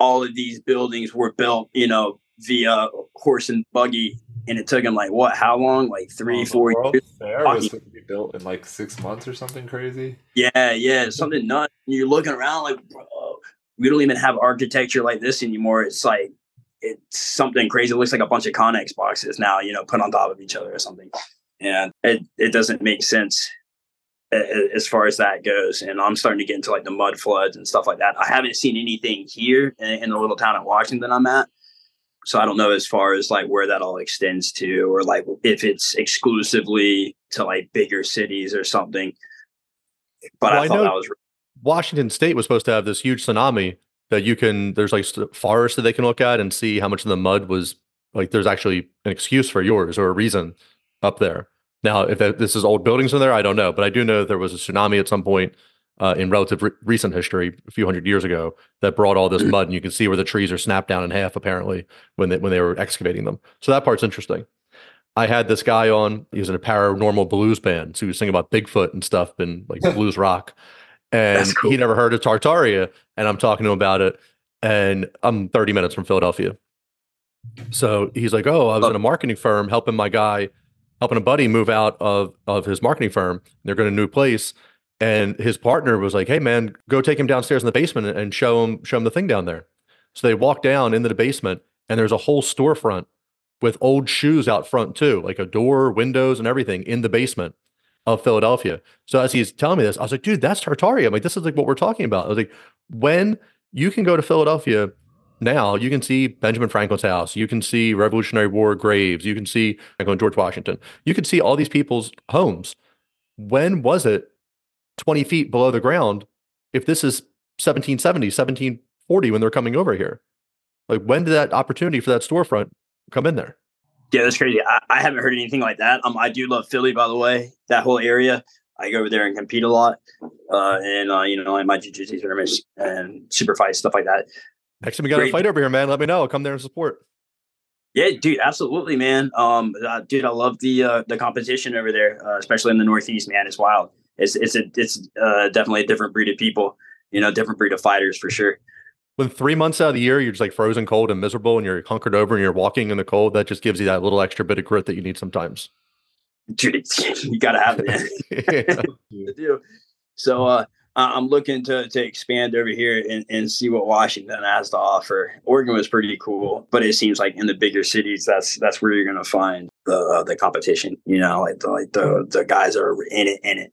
Speaker 5: all of these buildings were built, you know, via horse and buggy, and it took them like what? How long? Like three,
Speaker 4: Oh,
Speaker 5: four years.
Speaker 4: Fair was going to be built in like six months or something crazy.
Speaker 5: Yeah, yeah, something nuts. And you're looking around like, bro, we don't even have architecture like this anymore. It's like it's something crazy. It looks like a bunch of Connex boxes now, you know, put on top of each other or something. And it it doesn't make sense as far as that goes. And I'm starting to get into like the mud floods and stuff like that. I haven't seen anything here in, in the little town of Washington I'm at. So I don't know as far as like where that all extends to, or like if it's exclusively to like bigger cities or something. But
Speaker 3: Well,
Speaker 5: I
Speaker 3: I
Speaker 5: thought
Speaker 3: know-
Speaker 5: that was
Speaker 3: Washington State was supposed to have this huge tsunami that you can. There's like st- forests that they can look at and see how much of the mud was like. There's actually an excuse for yours or a reason up there. Now, if that, this is old buildings in there, I don't know, but I do know that there was a tsunami at some point uh, in relative re- recent history, a few hundred years ago, that brought all this mud, and you can see where the trees are snapped down in half apparently when they when they were excavating them. So that part's interesting. I had this guy on. He was in a paranormal blues band, so he was singing about Bigfoot and stuff and like blues rock. And
Speaker 5: cool.
Speaker 3: he never heard of Tartaria, and I'm talking to him about it. And I'm 30 minutes from Philadelphia, so he's like, "Oh, I was in a marketing firm helping my guy, helping a buddy move out of of his marketing firm. They're going to a new place, and his partner was like, "Hey, man, go take him downstairs in the basement and- show him show him the thing down there." So they walk down into the basement, and there's a whole storefront with old shoes out front too, like a door, windows, and everything in the basement of Philadelphia. So as he's telling me this, I was like, dude, that's Tartaria. I'm like, this is like what we're talking about. I was like, when you can go to Philadelphia now, you can see Benjamin Franklin's house, you can see Revolutionary War graves, you can see Franklin George Washington, you can see all these people's homes. When was it 20 feet below the ground? If this is 1770, 1740 when they're coming over here, like when did that opportunity for that storefront come in there?
Speaker 5: Yeah, that's crazy. I, I haven't heard anything like that. Um, I do love Philly, by the way. That whole area, I go over there and compete a lot, uh, and uh, you know, in my jiu-jitsu tournaments and super fights, stuff like that.
Speaker 3: Next time we got a
Speaker 5: Great.
Speaker 3: fight over here, man, let me know. I'll come there and support.
Speaker 5: Yeah, dude, absolutely, man. Um, uh, dude, I love the uh, the competition over there, uh, especially in the Northeast, man. It's wild. It's it's a it's uh, definitely a different breed of people. You know, different breed of fighters for sure.
Speaker 3: when three months out of the year you're just like frozen cold and miserable and you're hunkered over and you're walking in the cold that just gives you that little extra bit of grit that you need sometimes
Speaker 5: Dude, you gotta have it.
Speaker 3: Yeah.
Speaker 5: do. So uh, I'm looking to to expand over here and, and see what Washington has to offer. Oregon was pretty cool, but it seems like in the bigger cities, that's that's where you're gonna find the uh, the competition. You know, like the like the the guys that are in it in it.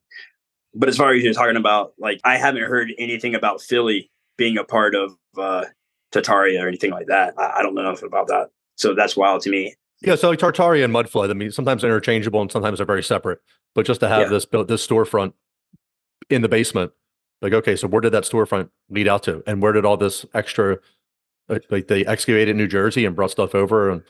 Speaker 5: But as far as you're talking about, like I haven't heard anything about Philly being a part of uh, Tartaria or anything like that. I, I don't know enough about that. So that's wild to me.
Speaker 3: yeah so like tartaria and mudflood i mean sometimes interchangeable and sometimes they're very separate but just to have
Speaker 5: Yeah.
Speaker 3: this built this storefront in the basement like okay so where did that storefront lead out to and where did all this extra uh, like they excavated new jersey and brought stuff over and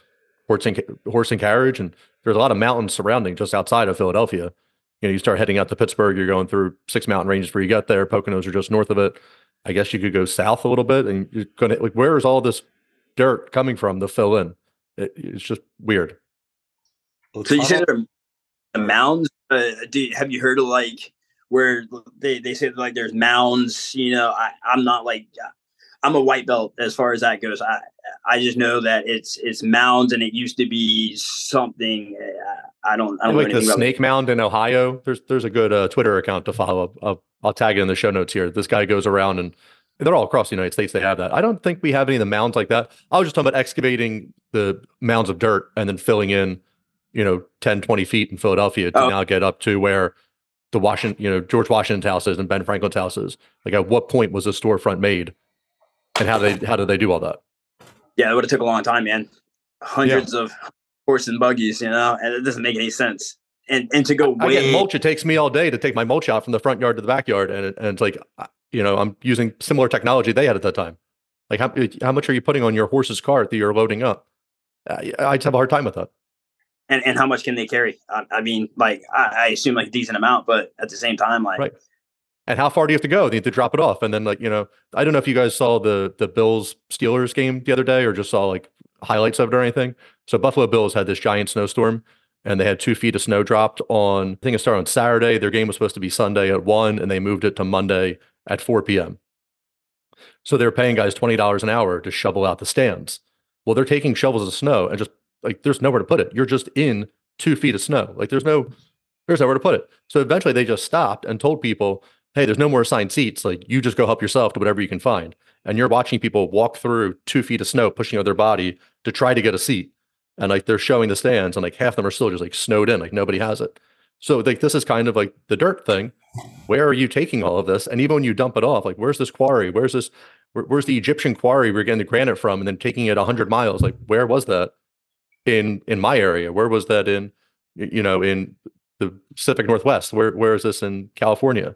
Speaker 3: horse and, horse and carriage and there's a lot of mountains surrounding just outside of philadelphia you know you start heading out to pittsburgh you're going through six mountain ranges before you get there poconos are just north of it i guess you could go south a little bit and you're gonna like where is all this dirt coming from to fill in it, it's just weird
Speaker 5: So you said there are the mounds. Uh, do have you heard of like where they they say like there's mounds? You know, I I'm not like I'm a white belt as far as that goes. I I just know that it's it's mounds and it used to be something. uh, I don't I don't know
Speaker 3: like the snake mound in ohio there's there's a good uh, twitter account to follow up i'll tag it in the show notes here this guy goes around and they're all across the united states they have that i don't think we have any of the mounds like that i was just talking about excavating the mounds of dirt and then filling in you know 10 20 feet in philadelphia to
Speaker 5: Oh.
Speaker 3: now get up to where the washington you know george washington's house is and ben franklin's house is like at what point was the storefront made and how they how did they do all that
Speaker 5: Yeah, it would have took a long time, man. Hundreds of horse and buggies, you know, and it doesn't make any sense. And and to go
Speaker 3: I
Speaker 5: way
Speaker 3: get mulch. It takes me all day to take my mulch out from the front yard to the backyard, and it, and it's like, you know, I'm using similar technology they had at that time. Like, how how much are you putting on your horse's cart that you're loading up? I, I just have a hard time with that.
Speaker 5: and, and how much can they carry? I, I mean, like I, I assume like a decent amount, but at the same time, like
Speaker 3: Right. And how far do you have to go? You need to drop it off, and then like you know, I don't know if you guys saw the the Bills Steelers game the other day, or just saw like highlights of it or anything. So Buffalo Bills had this giant snowstorm and they had two feet of snow dropped on, I think it started on Saturday. Their game was supposed to be Sunday at one, and they moved it to Monday at 4 p.m. So they're paying guys $20 an hour to shovel out the stands. Well, they're taking shovels of snow and just like there's nowhere to put it. You're just in two feet of snow. Like there's no, there's nowhere to put it. So eventually they just stopped and told people, hey, there's no more assigned seats. Like you just go help yourself to whatever you can find. And you're watching people walk through two feet of snow, pushing out their body to try to get a seat. And like they're showing the stands and like half of them are still just like snowed in like nobody has it. So like this is kind of like the dirt thing. Where are you taking all of this? And even when you dump it off like where's this quarry? Where's this where, where's the egyptian quarry we're getting the granite from and then taking it 100 miles? Like where was that in in my area? Where was that in you know in the pacific northwest? Where where is this in california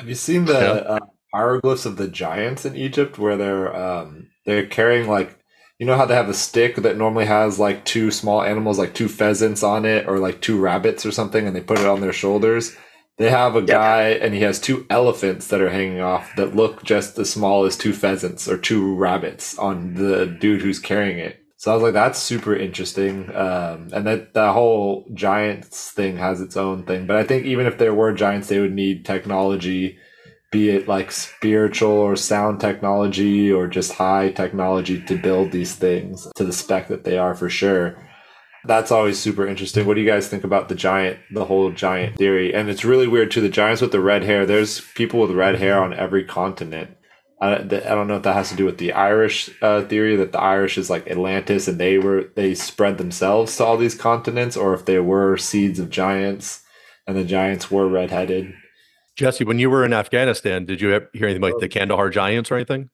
Speaker 4: Have you seen the
Speaker 3: Yeah.
Speaker 4: uh, hieroglyphs of the giants in Egypt, where they're um, they're carrying like you know how they have a stick that normally has like two small animals, like two pheasants on it, or like two rabbits or something, and they put it on their shoulders. They have a guy, and he has two elephants that are hanging off that look just as small as two pheasants or two rabbits on the dude who's carrying it. So I was like, that's super interesting. Um, and that the whole giants thing has its own thing. But I think even if there were giants, they would need technology, be it like spiritual or sound technology or just high technology to build these things to the spec that they are for sure. That's always super interesting. What do you guys think about the giant, the whole giant theory? And it's really weird too. The giants with the red hair, there's people with red hair on every continent. I, th- I don't know if that has to do with the Irish uh, theory that the Irish is like Atlantis and they were they spread themselves to all these continents, or if they were seeds of giants and the giants were redheaded.
Speaker 3: jesse when you were in afghanistan did you hear anything about the kandahar giants or anything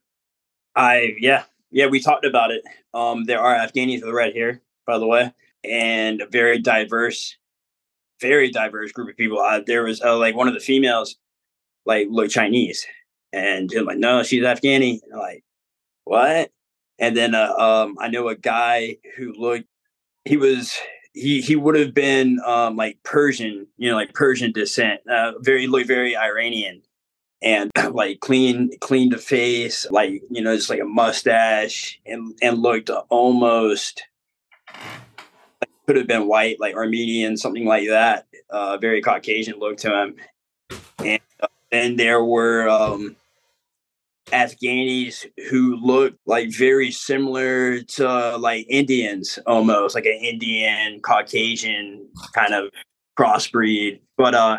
Speaker 5: I yeah yeah we talked about it. Um, there are Afghanis with red hair, by the way, and a very diverse, very diverse group of people. Uh, there was uh, like one of the females, like looked Chinese, and I'm like, no, she's Afghani. And I'm like, what? And then uh, um, I know a guy who looked. He was he he would have been um, like Persian, you know, like Persian descent. Uh, very very Iranian and like clean clean the face like you know just like a mustache and and looked almost like could have been white like armenian something like that uh very caucasian look to him then there were um afghanis who looked like very similar to like indians almost like an indian caucasian kind of crossbreed. But uh,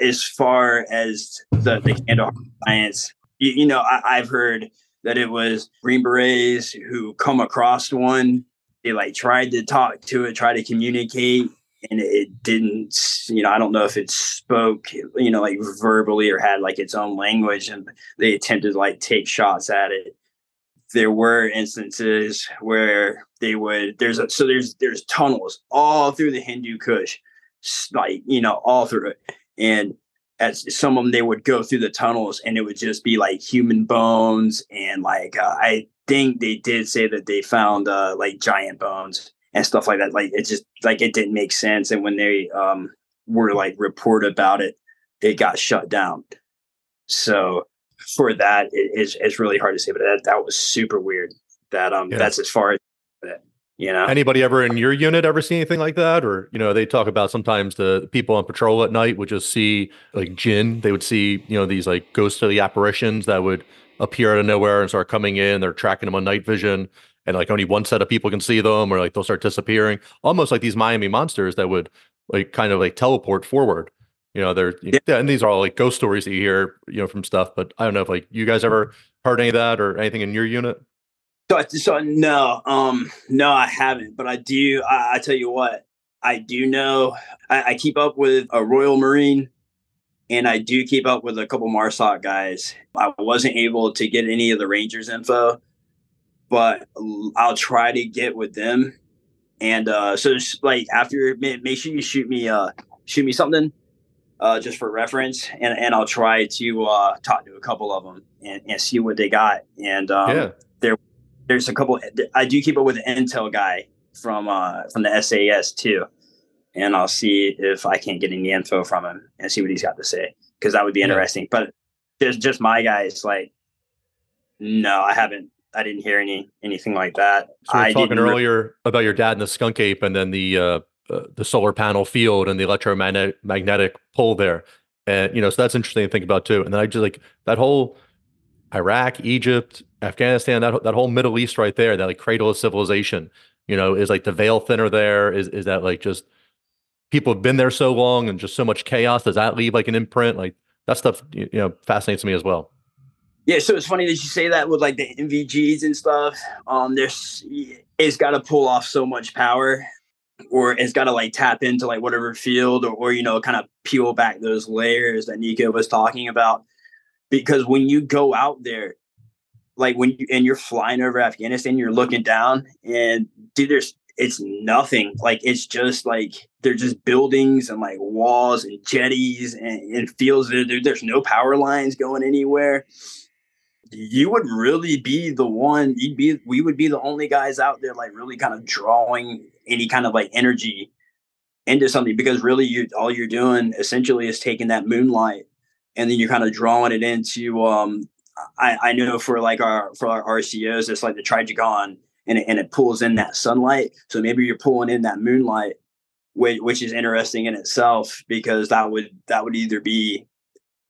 Speaker 5: as far as the the Kandahar Alliance, you, you know, I, I've heard that it was Green Berets who come across one. They like tried to talk to it, try to communicate, and it didn't. You know, I don't know if it spoke, you know, like verbally or had like its own language, and they attempted to like take shots at it. There were instances where they would. There's a so there's there's tunnels all through the Hindu Kush like you know all through it and as some of them they would go through the tunnels and it would just be like human bones and like uh, i think they did say that they found uh like giant bones and stuff like that like it just like it didn't make sense and when they um were like report about it it got shut down so for that it, it's, it's really hard to say but that, that was super weird that um
Speaker 3: Yeah.
Speaker 5: that's as far as that you know
Speaker 3: Anybody ever in your unit ever see anything like that? Or, you know, they talk about sometimes the people on patrol at night would just see like jinn. They would see, you know, these like ghostly apparitions that would appear out of nowhere and start coming in. They're tracking them on night vision. And like only one set of people can see them, or like they'll start disappearing. Almost like these Miami monsters that would like kind of like teleport forward. You know, they're
Speaker 5: Yeah.
Speaker 3: and these are all like ghost stories that you hear, you know, from stuff. But I don't know if like you guys ever heard any of that or anything in your unit.
Speaker 5: So, so no, um, no, I haven't. But I do. I, I tell you what, I do know. I, I keep up with a Royal Marine, and I do keep up with a couple Marsoc guys. I wasn't able to get any of the Rangers info, but I'll try to get with them. And uh, so, just, like after, make sure you shoot me, uh, shoot me something, uh, just for reference, and and I'll try to uh, talk to a couple of them and, and see what they got. And um,
Speaker 3: yeah.
Speaker 5: there's a couple i do keep up with the intel guy from uh from the sas too and i'll see if i can't get any info from him and see what he's got to say because that would be
Speaker 3: Yeah.
Speaker 5: interesting but just just my guys like no i haven't I didn't hear any anything like that.
Speaker 3: So we
Speaker 5: I
Speaker 3: were talking
Speaker 5: didn't re-
Speaker 3: earlier about your dad and the skunk ape, and then the uh, uh, the solar panel field and the electromagnetic magnetic pull there, and you know, so that's interesting to think about too. And then I just like that whole Iraq, Egypt, Afghanistan, that that whole Middle East right there, that like cradle of civilization. You know, is like the veil thinner there? Is is that like just people have been there so long and just so much chaos? Does that leave like an imprint? Like that stuff, you know, fascinates me as well.
Speaker 5: Yeah, so it's funny that you say that with like the NVGs and stuff. Um, there's it's got to pull off so much power, or it's got to like tap into like whatever field, or, or you know, kind of peel back those layers that Nico was talking about. Because when you go out there, like when you and you're flying over Afghanistan, you're looking down, and dude, there's it's nothing. Like it's just like they're just buildings and like walls and jetties and, and fields. There, there- there's no power lines going anywhere you would really be the one you'd be we would be the only guys out there like really kind of drawing any kind of like energy into something because really you all you're doing essentially is taking that moonlight and then you're kind of drawing it into um I, I know for like our for our RCOs it's like the Trijicon and it, and it pulls in that sunlight. So maybe you're pulling in that moonlight which, which is interesting in itself because that would that would either be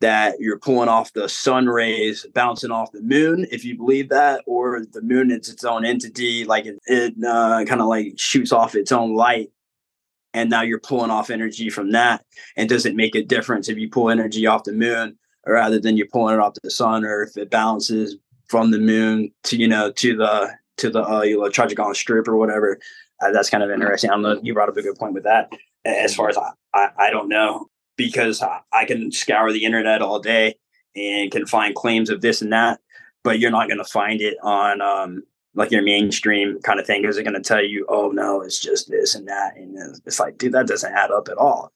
Speaker 5: that you're pulling off the sun rays bouncing off the moon if you believe that or the moon is its own entity like it, it uh, kind of like shoots off its own light and now you're pulling off energy from that and does it make a difference if you pull energy off the moon rather than you're pulling it off the sun or if it bounces from the moon to you know to the to the uh, you know Trijicon strip or whatever? Uh, that's kind of interesting. I don't know you brought up a good point with that as far as I, I, I don't know because I, can scour the internet all day and can find claims of this and that, but you're not going to find it on um, like your mainstream kind of thing because they're going to tell you, oh no, it's just this and that, and it's like, dude, that doesn't add up at all.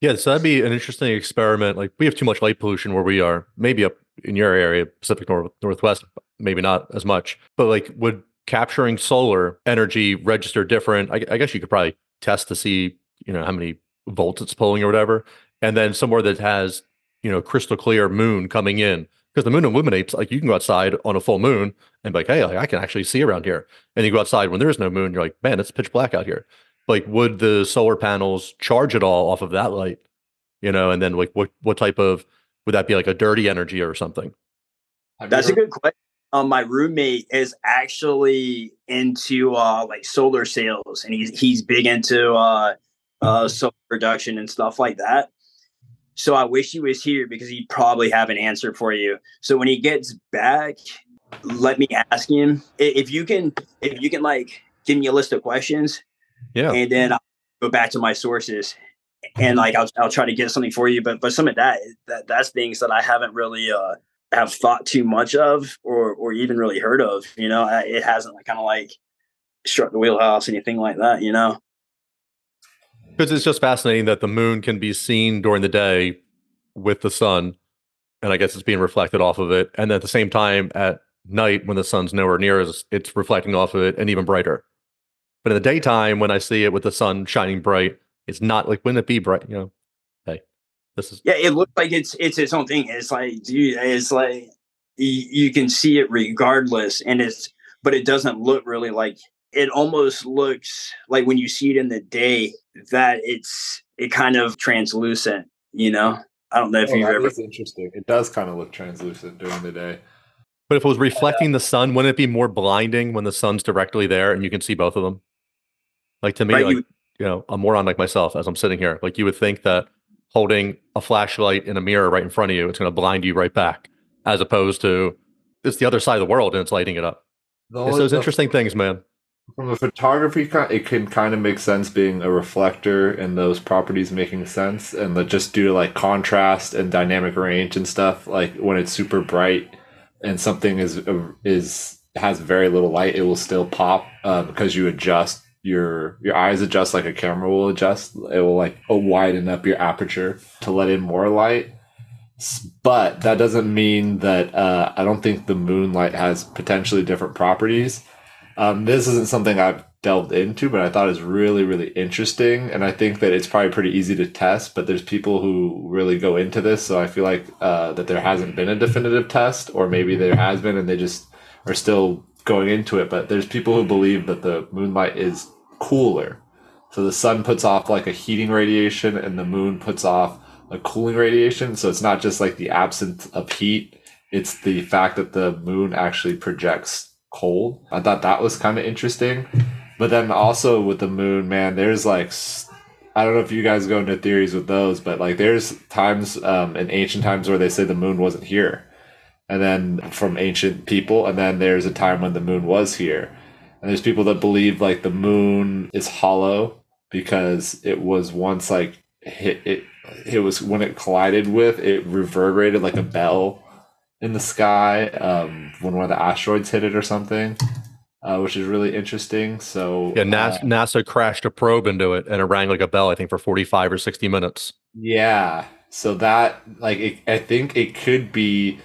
Speaker 3: Yeah, so that'd be an interesting experiment. Like we have too much light pollution where we are. Maybe up in your area, Pacific North Northwest, maybe not as much. But like, would capturing solar energy register different? I, I guess you could probably test to see, you know, how many volts it's pulling or whatever. And then somewhere that has, you know, crystal clear moon coming in because the moon illuminates. Like you can go outside on a full moon and be like, hey, like, I can actually see around here. And you go outside when there is no moon, you're like, man, it's pitch black out here. Like, would the solar panels charge it all off of that light? You know, and then like what what type of would that be like a dirty energy or something?
Speaker 5: That's a good question. Um, my roommate is actually into uh, like solar sales, and he's he's big into uh, uh, solar production and stuff like that. So I wish he was here because he'd probably have an answer for you. So when he gets back, let me ask him if you can if you can like give me a list of questions,
Speaker 3: Yeah.
Speaker 5: and then I'll go back to my sources and like I'll I'll try to get something for you. But but some of that that that's things that I haven't really uh have thought too much of or or even really heard of. You know, I, it hasn't like kind of like struck the wheelhouse anything like that. You know.
Speaker 3: Because it's just fascinating that the moon can be seen during the day with the sun, and I guess it's being reflected off of it. And at the same time, at night, when the sun's nowhere near us, it's reflecting off of it and even brighter. But in the daytime, when I see it with the sun shining bright, it's not like, wouldn't it be bright? You know, hey, this is,
Speaker 5: Yeah, it looks like it's it's its own thing. It's like dude, it's like you, you can see it regardless, and it's but it doesn't look really like it. Almost looks like when you see it in the day that it's it kind of translucent. You know, I don't know if
Speaker 4: Oh,
Speaker 5: you've ever.
Speaker 4: interesting. It does kind of look translucent during the day.
Speaker 3: but if it was reflecting the sun, wouldn't it be more blinding when the sun's directly there and you can see both of them? Like to me,
Speaker 5: Right,
Speaker 3: like,
Speaker 5: you-
Speaker 3: you know, a moron like myself as I'm sitting here, like you would think that holding a flashlight in a mirror right in front of you, it's going to blind you right back, as opposed to it's the other side of the world and it's lighting it up.
Speaker 4: The
Speaker 3: It's those
Speaker 4: the-
Speaker 3: interesting things, man.
Speaker 4: From a photography, it can kind of make sense being a reflector and those properties making sense, and that just due to like contrast and dynamic range and stuff. Like when it's super bright and something is is has very little light, it will still pop uh, because you adjust your your eyes adjust like a camera will adjust. It will like uh, widen up your aperture to let in more light. But that doesn't mean that uh, I don't think the moonlight has potentially different properties. Um, this isn't something I've delved into, but I thought is really, really interesting. And I think that it's probably pretty easy to test, but there's people who really go into this. So I feel like uh, that there hasn't been a definitive test, or maybe there has been and they just are still going into it, but there's people who believe that the moonlight is cooler. So the sun puts off like a heating radiation and the moon puts off a cooling radiation. So it's not just like the absence of heat, it's the fact that the moon actually projects cold. I thought that was kind of interesting. But then also with the moon, man, there's like I don't know if you guys go into theories with those, but like there's times um, in ancient times where they say the moon wasn't here, and then from ancient people, and then there's a time when the moon was here, and there's people that believe like the moon is hollow because it was once like hit it. It was when it collided with it reverberated like a bell in the sky um, when one of the asteroids hit it or something, uh, which is really interesting. So
Speaker 3: Yeah,
Speaker 4: uh,
Speaker 3: NASA, NASA crashed a probe into it and it rang like a bell, I think, for 45 or 60 minutes.
Speaker 4: Yeah. So that like it, I think it could be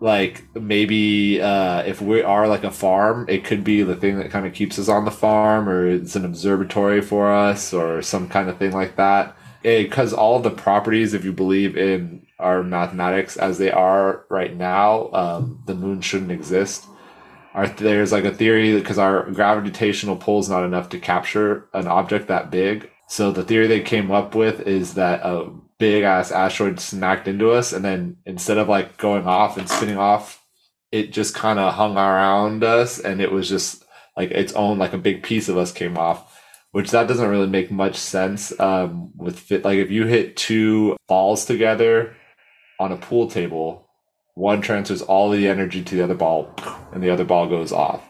Speaker 4: like maybe uh if we are like a farm, it could be the thing that kind of keeps us on the farm or it's an observatory for us or some kind of thing like that. Because all the properties, if you believe in our mathematics as they are right now, um, the moon shouldn't exist. Our, there's like a theory because our gravitational pull is not enough to capture an object that big. So the theory they came up with is that a big ass asteroid smacked into us, and then instead of like going off and spinning off, it just kind of hung around us, and it was just like its own like a big piece of us came off. Which that doesn't really make much sense. Um, with fit like if you hit two balls together on a pool table, one transfers all the energy to the other ball, and the other ball goes off,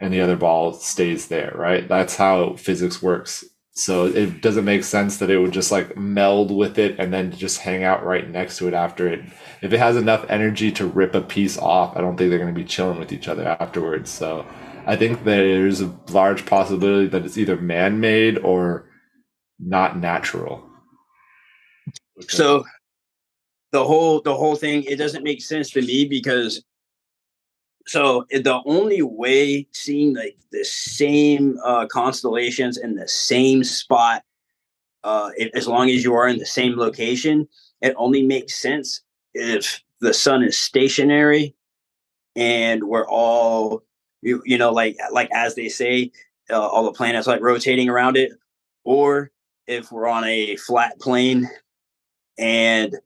Speaker 4: and the other ball stays there. Right? That's how physics works. So it doesn't make sense that it would just like meld with it and then just hang out right next to it after it. If it has enough energy to rip a piece off, I don't think they're going to be chilling with each other afterwards. So I think there's a large possibility that it's either man made or not natural.
Speaker 5: So the whole the whole thing it doesn't make sense to me because so the only way seeing like the same uh, constellations in the same spot, uh, as long as you are in the same location, it only makes sense if the sun is stationary and we're all you, you know like like as they say uh, all the planets like rotating around it or if we're on a flat plane and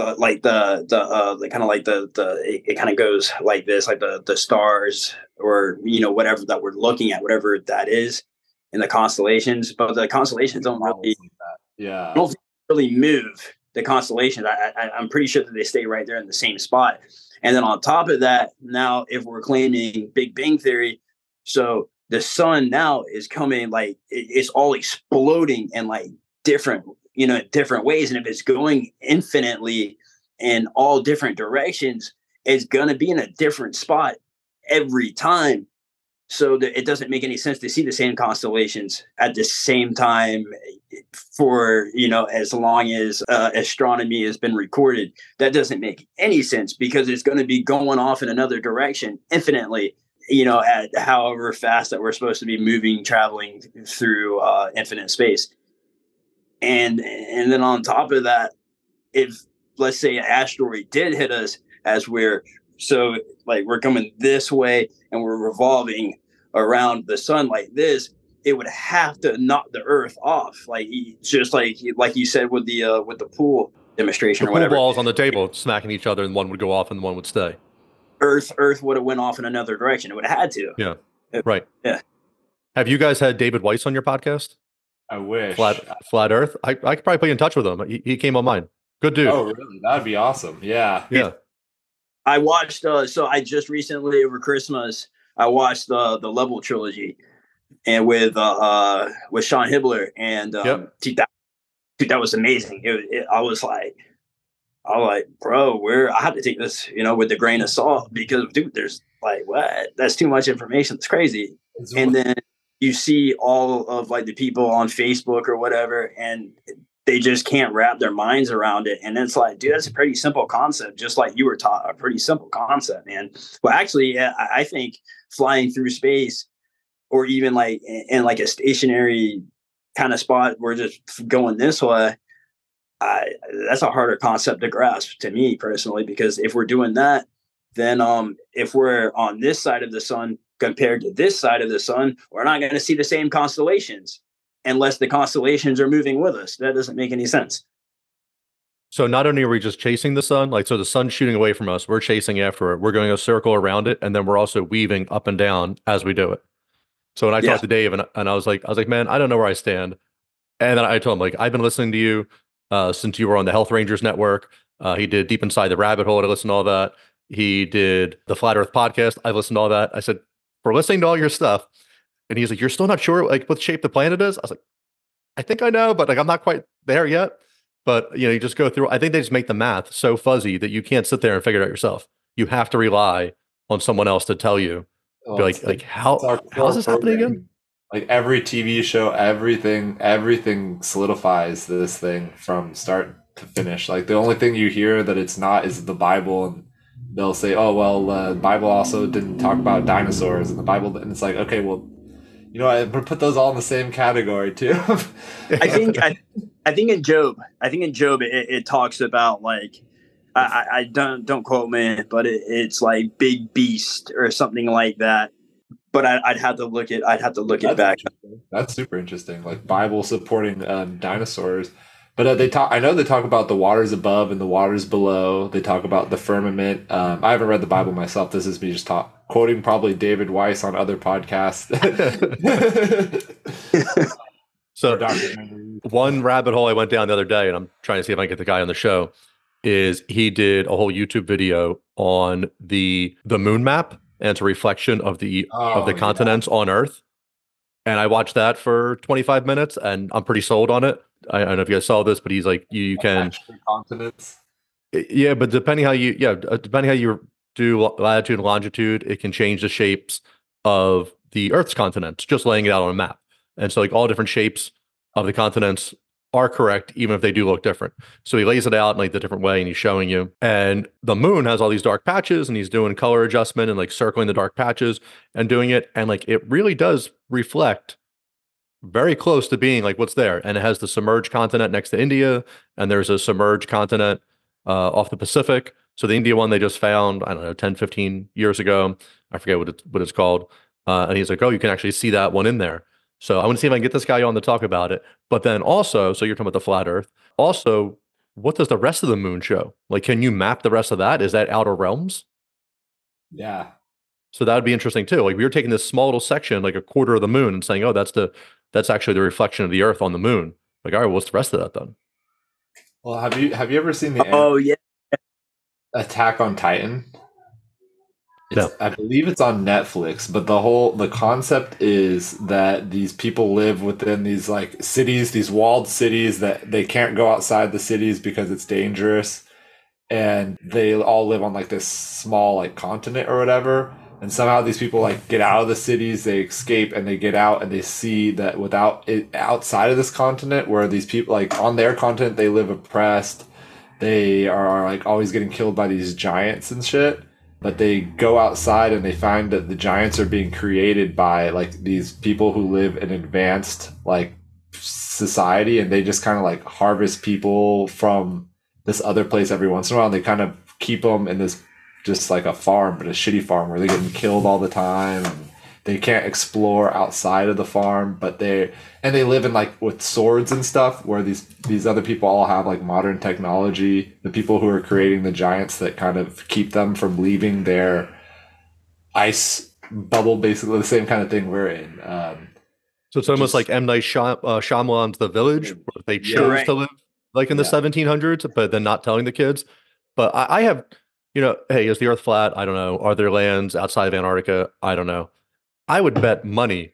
Speaker 5: the like the the uh the kind of like the the it, it kind of goes like this like the the stars or you know whatever that we're looking at whatever that is in the constellations but the constellations don't really
Speaker 4: Yeah.
Speaker 5: don't really move the constellations. I, I i'm pretty sure that they stay right there in the same spot. And then on top of that now if we're claiming big bang theory so the sun now is coming like it, it's all exploding and like different you know different ways. And if it's going infinitely in all different directions it's going to be in a different spot every time. So that it doesn't make any sense to see the same constellations at the same time for you know as long as uh, astronomy has been recorded. That doesn't make any sense because it's going to be going off in another direction infinitely you know at however fast that we're supposed to be moving traveling through uh, infinite space and and then on top of that if let's say an asteroid did hit us as we're so like we're coming this way and we're revolving around the sun like this it would have to knock the earth off like he- just like like you said with the uh with the pool demonstration
Speaker 3: The
Speaker 5: or whatever
Speaker 3: balls on the table smacking each other and one would go off and one would stay.
Speaker 5: earth earth would have went off in another direction it would have had to Yeah.
Speaker 3: Right.
Speaker 5: Yeah.
Speaker 3: Have you guys had David Weiss on your podcast?
Speaker 4: I wish.
Speaker 3: Flat Flat Earth? I, I could probably put you in touch with him. He, he came on mine. Good dude.
Speaker 4: Oh, really? That'd be awesome. Yeah.
Speaker 3: yeah.
Speaker 5: I watched uh so I just recently over Christmas I watched the the Level trilogy and with uh, uh with Sean Hibbeler and um
Speaker 3: Yep.
Speaker 5: dude, that, dude that was amazing. It, it, I was like I was like, bro, where I had to take this, you know, with a grain of salt because dude, there's like what? That's too much information. It's crazy. And then you see all of like the people on Facebook or whatever, and they just can't wrap their minds around it. And it's like, dude, that's a pretty simple concept, just like you were taught a pretty simple concept, man. Well, actually, I think flying through space or even like in in like a stationary kind of spot, we're just going this way. I, that's a harder concept to grasp to me personally, because if we're doing that, then um, if we're on this side of the sun compared to this side of the sun, we're not going to see the same constellations unless the constellations are moving with us. That doesn't make any sense.
Speaker 3: So not only are we just chasing the sun, like so the sun's shooting away from us, we're chasing after it. We're going a circle around it, and then we're also weaving up and down as we do it. So when I
Speaker 5: Yeah.
Speaker 3: talked to Dave and, and I was like, I was like, man, I don't know where I stand. And then I told him, like, I've been listening to you uh, since you were on the Health Rangers Network. Uh, he did Deep Inside the Rabbit Hole. I listened to all that. He did the Flat Earth podcast. I've listened to all that. I said, for listening to all your stuff. And he's like, you're still not sure like what shape the planet is? I was like, I think I know, but like I'm not quite there yet. But you know, you just go through. I think they just make the math so fuzzy that you can't sit there and figure it out yourself. You have to rely on someone else to tell you.
Speaker 4: Oh,
Speaker 3: like,
Speaker 4: the-
Speaker 3: like how how is
Speaker 4: core
Speaker 3: this happening again?
Speaker 4: Like every TV show, everything, everything solidifies this thing from start to finish. Like the only thing you hear that it's not is the Bible, and they'll say, "Oh well, uh, the Bible also didn't talk about dinosaurs," and the Bible, and it's like, okay, well, you know, I put those all in the same category too.
Speaker 5: I think I, I think in Job, I think in Job it, it talks about like I, I don't don't quote me, but it, it's like big beast or something like that. But I, I'd have to look at I'd have to look it
Speaker 4: That's
Speaker 5: back.
Speaker 4: That's super interesting. Like Bible supporting um, dinosaurs, but uh, they talk. I know they talk about the waters above and the waters below. They talk about the firmament. Um, I haven't read the Bible myself. This is me just talk, quoting probably David Weiss on other podcasts.
Speaker 3: So one rabbit hole I went down the other day, and I'm trying to see if I can get the guy on the show, is he did a whole YouTube video on the the moon map and it's a reflection of the of the
Speaker 4: Oh, yeah.
Speaker 3: continents on Earth. And I watched that for 25 minutes, and I'm pretty sold on it. I, don't know if you guys saw this, but he's like, you, you can,
Speaker 4: continents.
Speaker 3: yeah, but depending how you, yeah, uh, depending how you do latitude and longitude, it can change the shapes of the Earth's continents, just laying it out on a map. And so, like, all different shapes of the continents are correct, even if they do look different. So he lays it out in like the different way and he's showing you. And the moon has all these dark patches and he's doing color adjustment and like circling the dark patches and doing it. And like it really does reflect very close to being like what's there. And it has the submerged continent next to India, and there's a submerged continent uh, off the Pacific. So the India one they just found, I don't know, 10, 15 years ago. I forget what it's what it's called. Uh, and he's like, oh, you can actually see that one in there. So I want to see if I can get this guy on to talk about it. But then also, so you're talking about the flat Earth. Also, what does the rest of the moon show? Like, can you map the rest of that? Is that outer realms?
Speaker 4: Yeah.
Speaker 3: So that would be interesting too. Like we were taking this small little section, like a quarter of the moon, and saying, "Oh, that's the that's actually the reflection of the Earth on the moon." Like, all right, well, what's the rest of that then?
Speaker 4: Well, have you have you ever seen the
Speaker 5: Oh yeah,
Speaker 4: Attack on Titan. It's,
Speaker 3: No.
Speaker 4: I believe it's on Netflix, but the whole the concept is that these people live within these like cities, these walled cities that they can't go outside the cities because it's dangerous, and they all live on like this small like continent or whatever. And somehow these people like get out of the cities, they escape, and they get out and they see that without it outside of this continent, where these people like on their continent they live oppressed, they are like always getting killed by these giants and shit but they go outside and they find that the giants are being created by like these people who live in advanced like society and they just kind of like harvest people from this other place every once in a while and they kind of keep them in this just like a farm but a shitty farm where they're getting killed all the time and they can't explore outside of the farm but they and they live in like with swords and stuff where these these other people all have like modern technology the people who are creating the giants that kind of keep them from leaving their ice bubble basically the same kind of thing we're in um,
Speaker 3: So it's almost
Speaker 4: Just-
Speaker 3: like M Night Shy- uh, Shyamalan's The Village, where they
Speaker 4: Yeah.
Speaker 3: chose
Speaker 5: Right.
Speaker 3: to live like in the
Speaker 4: Yeah.
Speaker 3: 1700s, but then not telling the kids. But I, I have, you know, hey, is the Earth flat? I don't know. Are there lands outside of Antarctica? I don't know. I would bet money,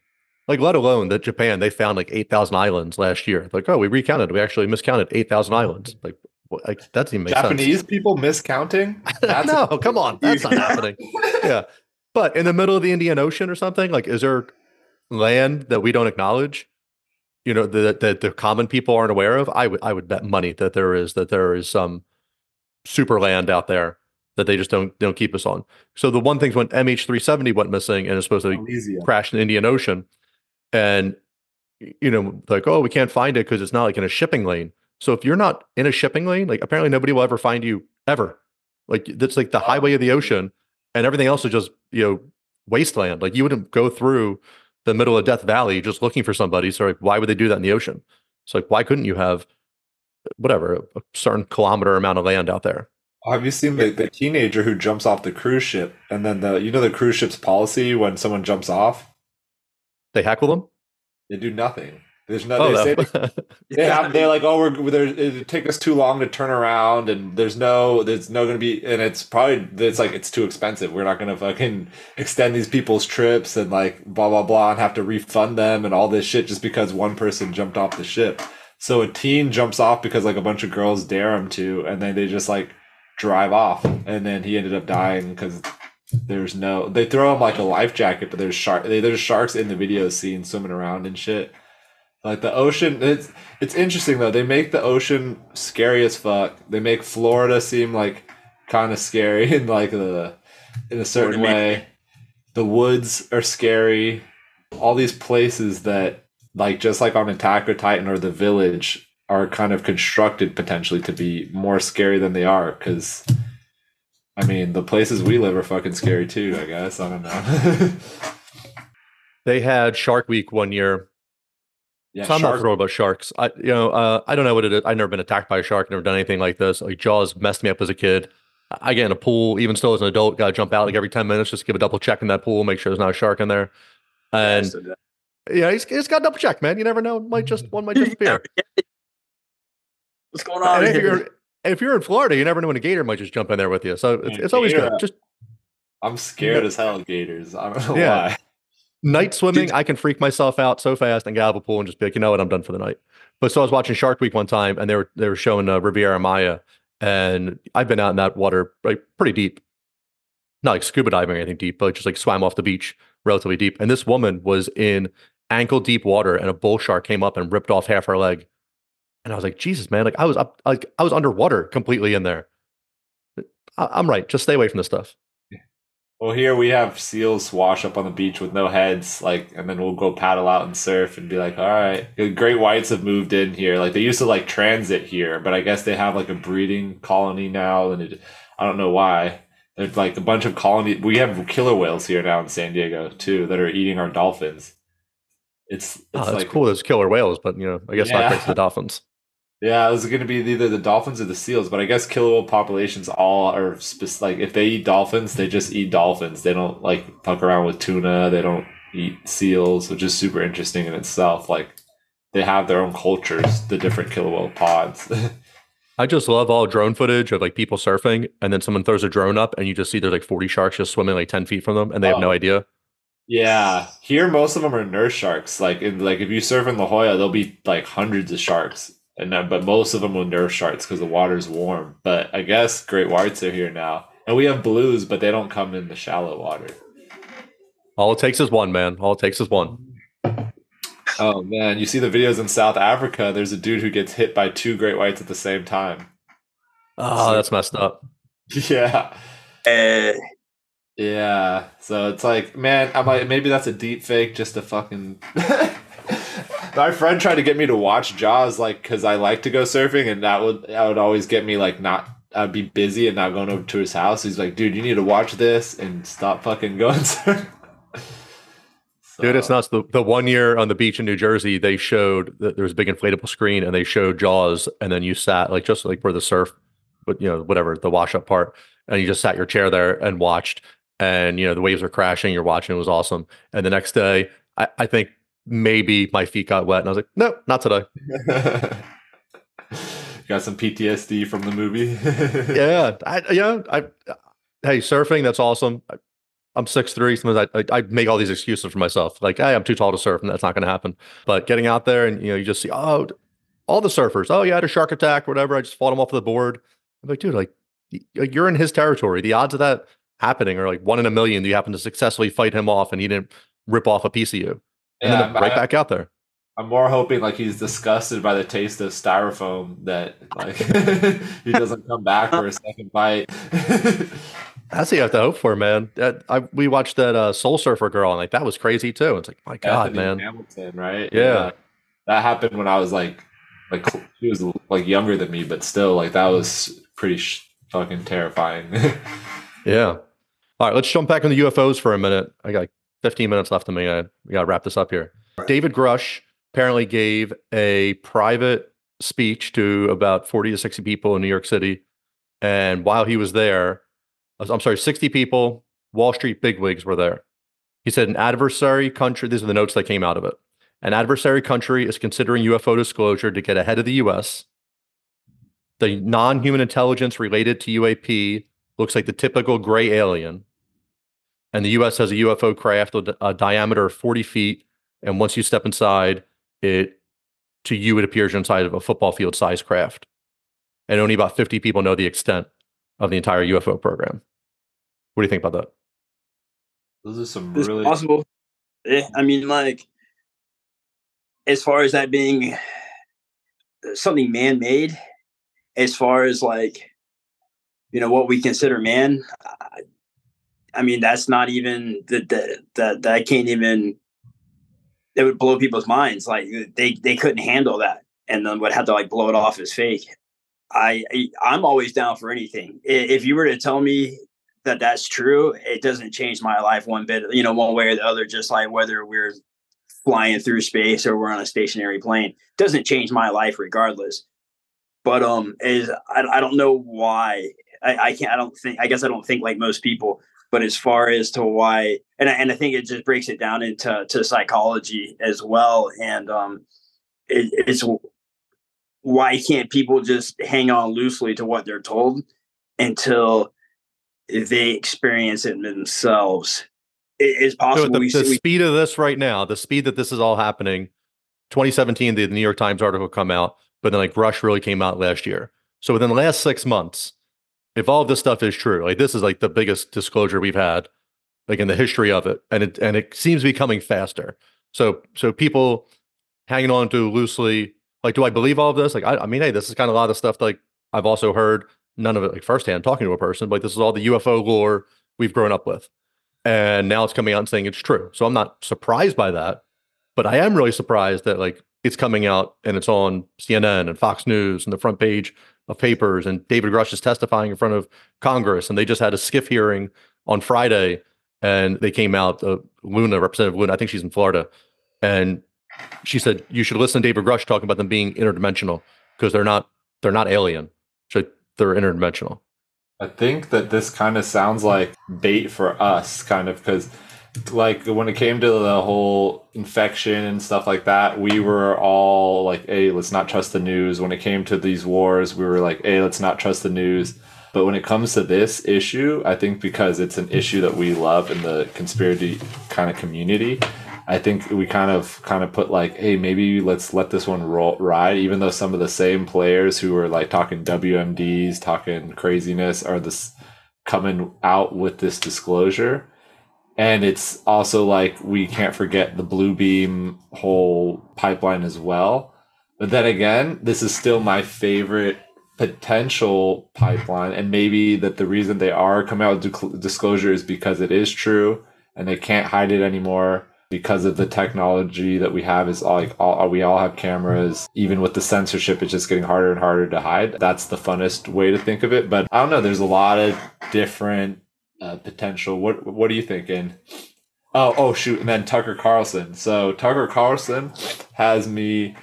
Speaker 3: like let alone that Japan they found like 8,000 islands last year. Like, oh, we recounted. We actually miscounted 8,000 islands. Mm-hmm. Like, what, like that doesn't even make sense.
Speaker 4: japanese people miscounting That's
Speaker 3: no, come on, that's not happening. Yeah, but in the middle of the Indian Ocean or something, like, is there land that we don't acknowledge? You know, that that the common people aren't aware of. I would I would bet money that there is that there is some super land out there that they just don't don't keep us on. So the one thing when MH370 went missing and is supposed to
Speaker 4: Elysium.
Speaker 3: crash in the Indian Ocean, and you know, like, oh, we can't find it because it's not like in a shipping lane. So if you're not in a shipping lane, like apparently nobody will ever find you ever. Like that's like the highway of the ocean, and everything else is just you know wasteland. Like you wouldn't go through the middle of Death Valley just looking for somebody. So like, why would they do that in the ocean? It's like, why couldn't you have whatever a certain kilometer amount of land out there?
Speaker 4: Have you seen the, the teenager who jumps off the cruise ship and then the you know the cruise ship's policy when someone jumps off?
Speaker 3: They heckle them.
Speaker 4: They do nothing. There's no.
Speaker 3: Oh,
Speaker 4: they
Speaker 3: no.
Speaker 4: say they have. They're like, oh, we're there. It take us too long to turn around, and there's no. There's no going to be, and it's probably. It's like it's too expensive. We're not going to fucking extend these people's trips and like blah blah blah, and have to refund them and all this shit just because one person jumped off the ship. So a teen jumps off because like a bunch of girls dare him to, and then they just like drive off, and then he ended up dying because there's no. They throw him like a life jacket, but there's shark. There's sharks in the video scene swimming around and shit. Like the ocean, it's it's interesting though. They make the ocean scary as fuck. They make Florida seem like kind of scary in like the in a certain way. The woods are scary. All these places that like just like on Attack on Titan or the Village are kind of constructed potentially to be more scary than they are because. I mean, the places we live are fucking scary too. I guess I don't know.
Speaker 3: they had Shark Week one year.
Speaker 4: yeah,
Speaker 3: so I'm not
Speaker 4: shark-
Speaker 3: thrilled about sharks. I you know uh, I don't know what it is. I've never been attacked by a shark. Never done anything like this. Like Jaws messed me up as a kid. I get in a pool, even still as an adult, got to jump out like every ten minutes, just give a double check in that pool, make sure there's not a shark in there. And yeah, he's, he's got to double check, man. You never know. Might just one might just appear.
Speaker 5: What's going on
Speaker 3: And if
Speaker 5: here?
Speaker 3: you're if you're in Florida, you never know when a gator might just jump in there with you. So it's, it's always good. Just
Speaker 4: I'm scared as hell of gators. I don't know
Speaker 3: Yeah.
Speaker 4: why.
Speaker 3: night swimming,
Speaker 5: Did-
Speaker 3: I can freak myself out so fast and get out of a pool and just be like, you know what, I'm done for the night. But so I was watching Shark Week one time, and they were they were showing uh, Riviera Maya, and I've been out in that water like pretty deep, not like scuba diving or anything deep, but just like swam off the beach relatively deep. And this woman was in ankle deep water, and a bull shark came up and ripped off half her leg. And I was like, Jesus, man, like I was up, like I was underwater completely in there. I, I'm right. Just stay away from this stuff.
Speaker 4: Well, here we have seals wash up on the beach with no heads, like, and then we'll go paddle out and surf and be like, all right. Great whites have moved in here. Like, they used to like transit here, but I guess they have like a breeding colony now, and it, I don't know why. There's like a bunch of colony. We have killer whales here now in San Diego too that are eating our dolphins. It's, oh, it's
Speaker 3: Oh, that's
Speaker 4: like
Speaker 3: cool. There's killer whales, but you know, I guess not
Speaker 4: Yeah.
Speaker 3: great for the dolphins.
Speaker 4: Yeah, it was going to be either the dolphins or the seals, but I guess killer whale populations all are spec- like if they eat dolphins, they just eat dolphins. They don't like fuck around with tuna. They don't eat seals, which is super interesting in itself. Like they have their own cultures, the different killer whale pods.
Speaker 3: I just love all drone footage of like people surfing, and then someone throws a drone up, and you just see there's like 40 sharks just swimming like 10 feet from them, and they have no
Speaker 4: Oh.
Speaker 3: idea.
Speaker 4: yeah, here most of them are nurse sharks. Like in like if you surf in La Jolla, there'll be like hundreds of sharks, and then, but most of them are nurse sharks because the water's warm. But I guess great whites are here now, and we have blues, but they don't come in the shallow water.
Speaker 3: All it takes is one, man. All it takes is one.
Speaker 4: Oh man, you see the videos in South Africa. There's a dude who gets hit by two great whites at the same time.
Speaker 3: Oh, that's messed up.
Speaker 4: Yeah,
Speaker 5: Uh,
Speaker 4: yeah. So it's like, man, I'm like, maybe that's a deep fake just to fucking. My friend tried to get me to watch Jaws, like, because I like to go surfing, and that would that would always get me like not. I'd be busy and not going over to his house. He's like, dude, you need to watch this and stop fucking going surfing.
Speaker 3: Dude, it's
Speaker 4: So-
Speaker 3: nuts. The, the one year on the beach in New Jersey, they showed that there was a big inflatable screen and they showed Jaws, and then you sat like just like where the surf, but you know, whatever, the wash up part, and you just sat your chair there and watched. And you know, the waves were crashing, you're watching, it was awesome. And the next day, I, I think maybe my feet got wet, and I was like, no, not today.
Speaker 4: Got some PTSD from the movie.
Speaker 3: yeah, I, yeah. I, hey, surfing, that's awesome. I, I'm six three. Sometimes I, I I make all these excuses for myself, like, hey, I'm too tall to surf, and that's not going to happen. But getting out there and you know, you just see, oh, all the surfers. Oh, yeah, I had a shark attack, whatever. I just fought him off the board. I'm like, dude, like, like, you're in his territory. The odds of that happening are like one in a million. You happen to successfully fight him off, and he didn't rip off a piece of you, and
Speaker 4: Yeah,
Speaker 3: then right
Speaker 4: I-
Speaker 3: back out there.
Speaker 4: I'm more hoping like he's disgusted by the taste of styrofoam that like he doesn't come back for a second bite.
Speaker 3: That's what you have to hope for, man. That, I, we watched that uh, Soul Surfer girl, and like that was crazy too. It's like, my God, man.
Speaker 4: Hamilton, right?
Speaker 3: Yeah.
Speaker 4: that happened when I was like, like she was like younger than me, but still, like that was pretty sh- fucking terrifying.
Speaker 3: Yeah. All right, let's jump back on the UFOs for a minute. I got 15 minutes left of me. I we got to wrap this up here. David Grusch apparently gave a private speech to about 40 to 60 people in New York City. And while he was there, uh, I'm sorry, 60 people, Wall Street bigwigs were there. He said, an adversary country, these are the notes that came out of it. An adversary country is considering UFO disclosure to get ahead of the US. The non human intelligence related to UAP looks like the typical gray alien. And the US has a UFO craft with a diameter of 40 feet. And once you step inside, it to you, it appears you're inside of a football field size craft. And only about 50 people know the extent of the entire UFO program. What do you think about that?
Speaker 4: Those are some
Speaker 5: It's
Speaker 4: really
Speaker 5: possible. Yeah, I mean, like, as far as that being uh, something man-made, as far as like, you know, what we consider man, I, I mean, that's not even that that that that can't even. It would blow people's minds. Like they they couldn't handle that, and then would have to like blow it off as fake. I I- I'm always down for anything. If you were to tell me that that's true, it doesn't change my life one bit, you know, one way or the other, just like whether we're flying through space or we're on a stationary plane doesn't change my life regardless. But, um, is I, I don't know why I, I can't, I don't think, I guess I don't think like most people, but as far as to why, and I, and I think it just breaks it down into, to psychology as well. And, um, it, it's why can't people just hang on loosely to what they're told until they experience it themselves. It is
Speaker 3: So
Speaker 5: possible.
Speaker 3: the,
Speaker 5: we,
Speaker 3: the
Speaker 5: we
Speaker 3: speed of this right now, the speed that this is all happening, 2017, the New York Times article come out, but then like Rush really came out last year. So within the last six months, if all of this stuff is true, like this is like the biggest disclosure we've had, like in the history of it, and it and it seems to be coming faster. So so people hanging on to loosely, like, do I believe all of this? Like, I, I mean, hey, this is kind of a lot of stuff like I've also heard none of it like firsthand talking to a person, but like, this is all the UFO lore we've grown up with. And now it's coming out and saying it's true. So I'm not surprised by that, but I am really surprised that like it's coming out and it's on CNN and Fox News and the front page of papers. And David Grusch is testifying in front of Congress. And they just had a SCIF hearing on Friday and they came out, uh, Luna, Representative Luna, I think she's in Florida. And she said, you should listen to David Grusch talking about them being interdimensional because they're not, they're not alien. So they're interdimensional.
Speaker 4: I think that this kind of sounds like bait for us, kind of, because like when it came to the whole infection and stuff like that, we were all like, hey, let's not trust the news. When it came to these wars, we were like, hey, let's not trust the news. But when it comes to this issue, I think because it's an issue that we love in the conspiracy kind of community, I think we kind of kind of put like, hey, maybe let's let this one roll ride, even though some of the same players who were like talking WMDs, talking craziness, are this coming out with this disclosure. And it's also like we can't forget the Blue Beam whole pipeline as well. But then again, this is still my favorite potential pipeline, and maybe that the reason they are coming out with discl- disclosure is because it is true, and they can't hide it anymore because of the technology that we have is like all uh, we all have cameras. Even with the censorship it's just getting harder and harder to hide. That's the funnest way to think of it. But i don't know there's a lot of different uh, potential. What what are you thinking oh oh shoot. And then tucker carlson. So tucker carlson has me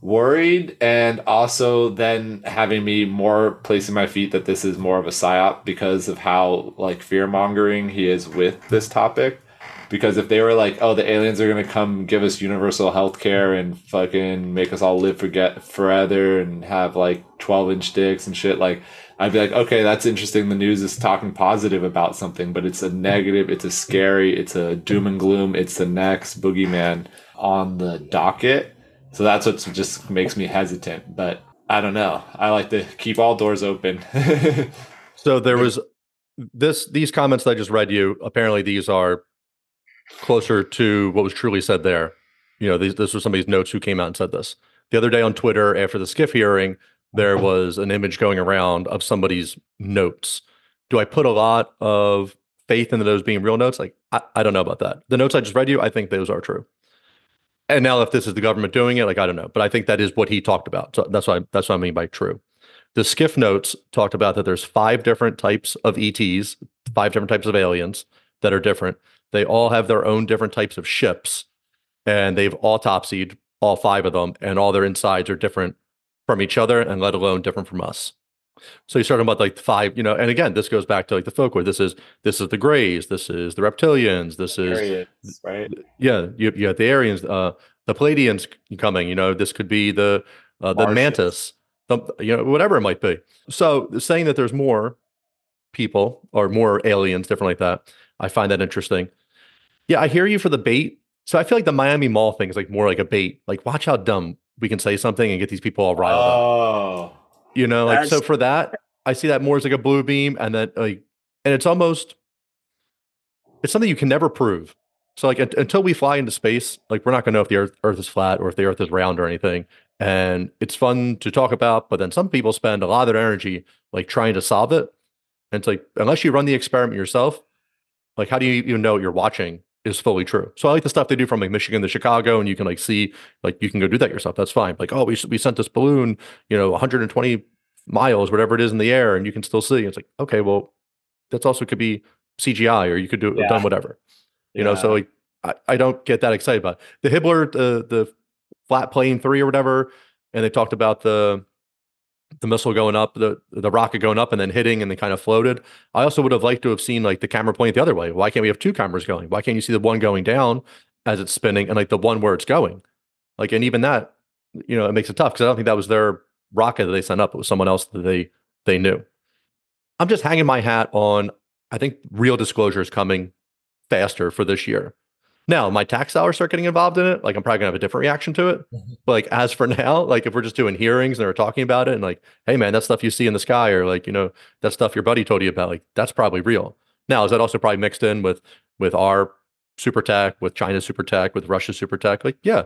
Speaker 4: worried and also then having me more placing my feet that this is more of a psyop because of how like fear mongering he is with this topic. Because if they were like, oh, the aliens are gonna come give us universal health care and fucking make us all live forget forever and have like twelve inch dicks and shit, like I'd be like, okay, that's interesting. The news is talking positive about something, but it's a negative, it's a scary, it's a doom and gloom, it's the next boogeyman on the docket. So that's what just makes me hesitant. But I don't know. I like to keep all doors open.
Speaker 3: So there was this these comments that I just read you. Apparently, these are closer to what was truly said there. You know, these, this was somebody's notes who came out and said this. The other day on Twitter, after the SCIF hearing, there was an image going around of somebody's notes. Do I put a lot of faith in those being real notes? Like, I, I don't know about that. The notes I just read you, I think those are true. And now, if this is the government doing it, like I don't know, but I think that is what he talked about. So that's I, that's what I mean by true. the SCIF notes talked about that there's five different types of ETs, five different types of aliens that are different. They all have their own different types of ships, and they've autopsied all five of them, and all their insides are different from each other, and let alone different from us. So you're talking about like five, you know, and again, this goes back to like the folklore. This is this is the Greys, this is the Reptilians, this is
Speaker 4: Aryans, right?
Speaker 3: yeah, you you got the Aryans, uh, the Pleiadians coming. You know, this could be the uh, the
Speaker 4: Martians.
Speaker 3: Mantis, the, you know, whatever it might be. So saying that there's more people or more aliens, different like that, I find that interesting. Yeah, I hear you for the bait. So I feel like the Miami Mall thing is like more like a bait. Like, watch how dumb we can say something and get these people all riled up.
Speaker 4: Oh,
Speaker 3: You know, like so for that, I see that more as like a blue beam, and then like, and it's almost, it's something you can never prove. So like until we fly into space, like we're not gonna know if the Earth Earth is flat or if the Earth is round or anything. And it's fun to talk about, but then some people spend a lot of their energy like trying to solve it. And it's like unless you run the experiment yourself, like how do you even know what you're watching is fully true? So I like the stuff they do from like Michigan to Chicago, and you can like see like you can go do that yourself. That's fine. Like oh we we sent this balloon, you know, 120 miles, whatever it is in the air, and you can still see. It's like okay, well that's also could be CGI, or you could do
Speaker 4: Yeah.
Speaker 3: done whatever. You know, so like I, I don't get that excited about it. the Hibbeler, the the flat plane three or whatever, and they talked about the the missile going up, the the rocket going up and then hitting and then kind of floated. I also would have liked to have seen like the camera point the other way. Why can't we have two cameras going? Why can't you see the one going down as it's spinning and like the one where it's going? Like, and even that, you know, it makes it tough because I don't think that was their rocket that they sent up. It was someone else that they they knew. I'm just hanging my hat on. I think real disclosure is coming faster for this year. Now, my tax dollars start getting involved in it. Like, I'm probably gonna have a different reaction to it. But like, as for now, like, if we're just doing hearings and they're talking about it, and like, hey, man, that stuff you see in the sky, or like, you know, that stuff your buddy told you about, like, that's probably real. Now, is that also probably mixed in with with our super tech, with China's super tech, with Russia's super tech? Like, yeah.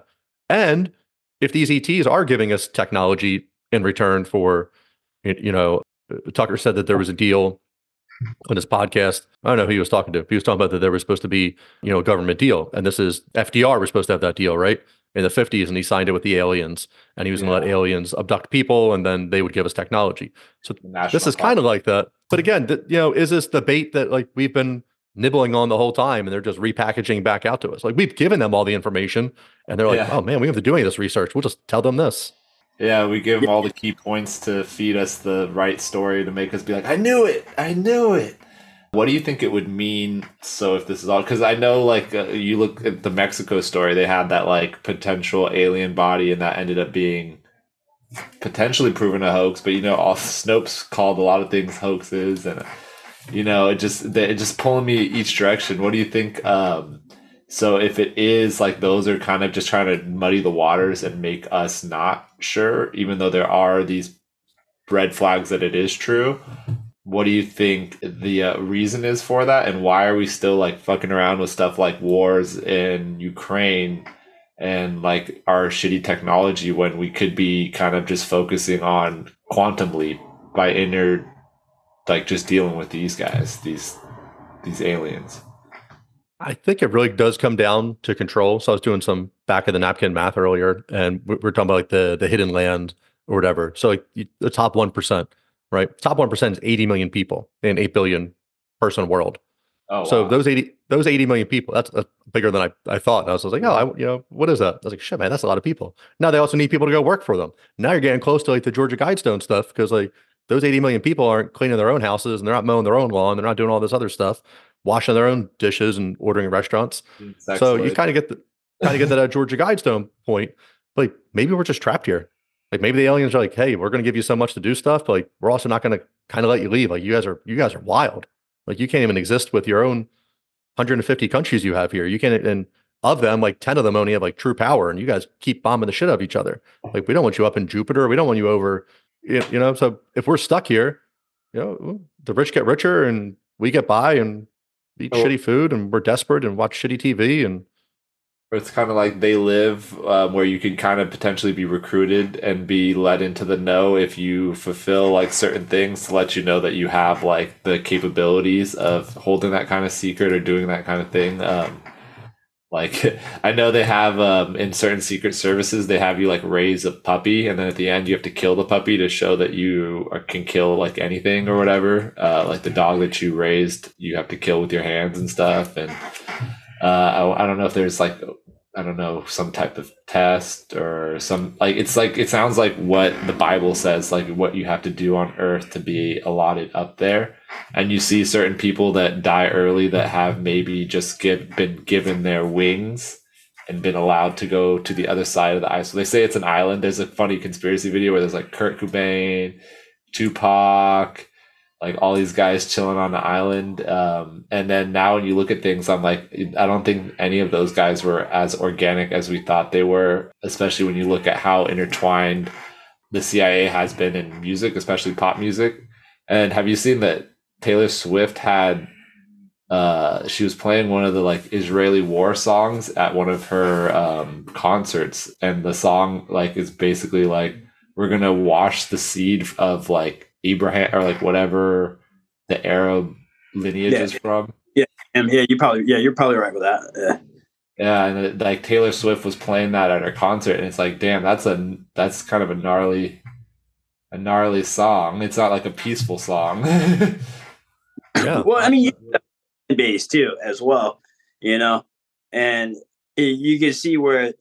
Speaker 3: And if these ETs are giving us technology in return for, you know, uh, Tucker said that there was a deal on his podcast. I don't know who he was talking to. He was talking about that there was supposed to be, you know, a government deal. And this is FDR was supposed to have that deal, right? In the 50s, and he signed it with the aliens. And he was gonna let aliens abduct people and then they would give us technology. So
Speaker 4: National
Speaker 3: this is kind of like that. But again, th- you know, is this the bait that like we've been nibbling on the whole time and they're just repackaging back out to us? Like we've given them all the information and they're like,
Speaker 4: Yeah.
Speaker 3: oh man, we have to do any of this research. We'll just tell them this.
Speaker 4: Yeah, we give them all the key points to feed us the right story to make us be like, I knew it, I knew it. What do you think it would mean? So if this is all, because I know like uh, you look at the Mexico story, they had that like potential alien body, and that ended up being potentially proven a hoax. But you know, all Snopes called a lot of things hoaxes, and you know, it just they- it just pulling me each direction. What do you think? Um, so if it is like those are kind of just trying to muddy the waters and make us not sure, even though there are these red flags that it is true. What do you think the uh, reason is for that, and why are we still like fucking around with stuff like wars in Ukraine and like our shitty technology when we could be kind of just focusing on quantum leap by inner, like just dealing with these guys, these these aliens.
Speaker 3: I think it really does come down to control. So I was doing some back of the napkin math earlier, and we we're talking about like the the hidden land or whatever. So like the top one percent, right? Top one percent is eighty million people in eight billion person world.
Speaker 4: Oh,
Speaker 3: so
Speaker 4: wow.
Speaker 3: those eighty those eighty million people, that's, that's bigger than I, I thought. And I was, like, oh, I, you know, what is that? I was like, shit, man, that's a lot of people. Now they also need people to go work for them. Now you're getting close to like the Georgia Guidestone stuff because like those eighty million people aren't cleaning their own houses and they're not mowing their own lawn. They're not doing all this other stuff, washing their own dishes and ordering at restaurants
Speaker 4: Sex
Speaker 3: so you kind of get the kind of get that at Georgia Guidestone point. Like maybe we're just trapped here. Like maybe the aliens are like, hey, we're going to give you so much to do stuff, but like we're also not going to kind of let you leave. Like you guys are you guys are wild. Like you can't even exist with your own 150 countries you have here. You can't and of them, like 10 of them only have like true power, and you guys keep bombing the shit out of each other. Like we don't want you up in Jupiter. We don't want you over. You know, so if we're stuck here, you know, the rich get richer and we get by and eat
Speaker 4: Oh.
Speaker 3: shitty food and we're desperate and watch shitty TV and
Speaker 4: it's kind of like they live um, where you can kind of potentially be recruited and be let into the know if you fulfill like certain things to let you know that you have like the capabilities of holding that kind of secret or doing that kind of thing. Um, Like I know they have um, in certain secret services, they have you like raise a puppy, and then at the end you have to kill the puppy to show that you are, can kill like anything or whatever. Uh, like the dog that you raised, you have to kill with your hands and stuff. And uh, I, I don't know if there's like I don't know some type of test or some like it's like it sounds like what the Bible says, like what you have to do on Earth to be allotted up there and you see certain people that die early that have maybe just give, been given their wings and been allowed to go to the other side of the ice. So they say it's an island. There's a funny conspiracy video where there's like Kurt Cobain, Tupac, like all these guys chilling on the island. Um, and then now when you look at things, I'm like, I don't think any of those guys were as organic as we thought they were, especially when you look at how intertwined the CIA has been in music, especially pop music. And have you seen that Taylor Swift had uh, she was playing one of the like Israeli war songs at one of her um, concerts, and the song like is basically like we're gonna wash the seed of like Abraham or like whatever the Arab lineage
Speaker 5: Yeah.
Speaker 4: is from.
Speaker 5: Um, yeah, you probably yeah, you're probably right with that. Yeah.
Speaker 4: Yeah, and it, like Taylor Swift was playing that at her concert, and it's like, damn, that's a that's kind of a gnarly, a gnarly song. It's not like a peaceful song.
Speaker 3: Yeah.
Speaker 5: Well, I mean, you have base too, as well, you know, and it, you can see where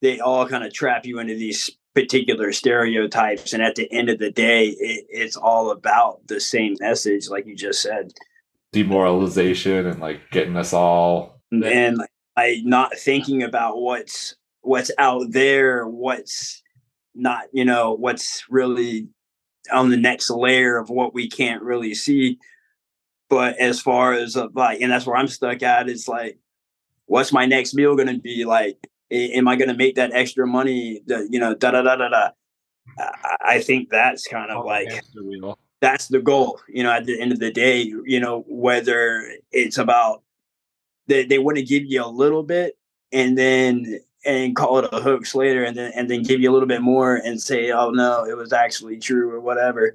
Speaker 5: they all kind of trap you into these particular stereotypes, and at the end of the day, it, it's all about the same message, like you just said,
Speaker 4: Demoralization and like getting us all
Speaker 5: and I not thinking about what's what's out there, what's not, you know, what's really on the next layer of what we can't really see. But as far as like, and that's where I'm stuck at. It's like, what's my next meal going to be? Like, am I going to make that extra money? You know, da da da da da. I- I think that's kind of like that's the goal you know at the end of the day you know whether it's about they, they want to give you a little bit and then and call it a hoax later and then and then give you a little bit more and say oh no it was actually true or whatever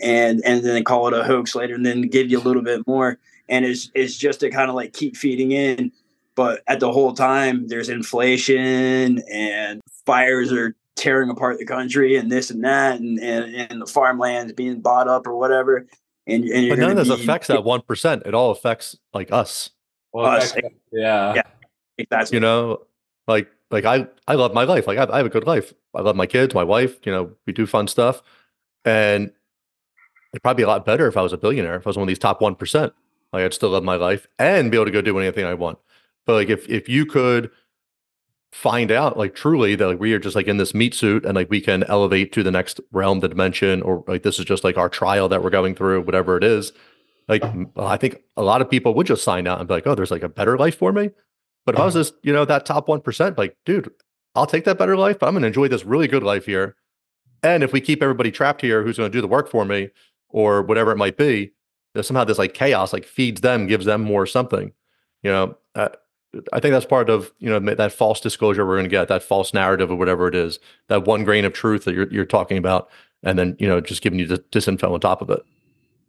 Speaker 5: and and then call it a hoax later and then give you a little bit more and it's it's just to kind of like keep feeding in but at the whole time there's inflation and fires are tearing apart the country and this and that and and, and the farmlands being bought up or whatever and, and you're
Speaker 3: But none of this
Speaker 5: be-
Speaker 3: affects that one percent. It all affects like us.
Speaker 4: Well,
Speaker 5: Us.
Speaker 4: heck, yeah.
Speaker 5: Yeah. that's
Speaker 3: You know, like like I I love my life. Like I, I have a good life. I love my kids, my wife. You know, we do fun stuff, and it'd probably be a lot better if I was a billionaire. If I was one of these top one percent, like I'd still love my life and be able to go do anything I want. But like if if you could find out like truly that like we are just like in this meat suit and like we can elevate to the next realm, the dimension, or like this is just like our trial that we're going through, whatever it is. Like i think a lot of people would just sign out and be like, oh, there's like a better life for me. But if I was just, you know, that top one percent, like, dude, I'll take that better life, but I'm gonna enjoy this really good life here. And if we keep everybody trapped here who's gonna do the work for me or whatever it might be, somehow this like chaos like feeds them, gives them more something. You know, uh, I think that's part of you know that false disclosure we're going to get, that false narrative or whatever it is, that one grain of truth that you're you're talking about, and then you know just giving you the disinfo on top of it.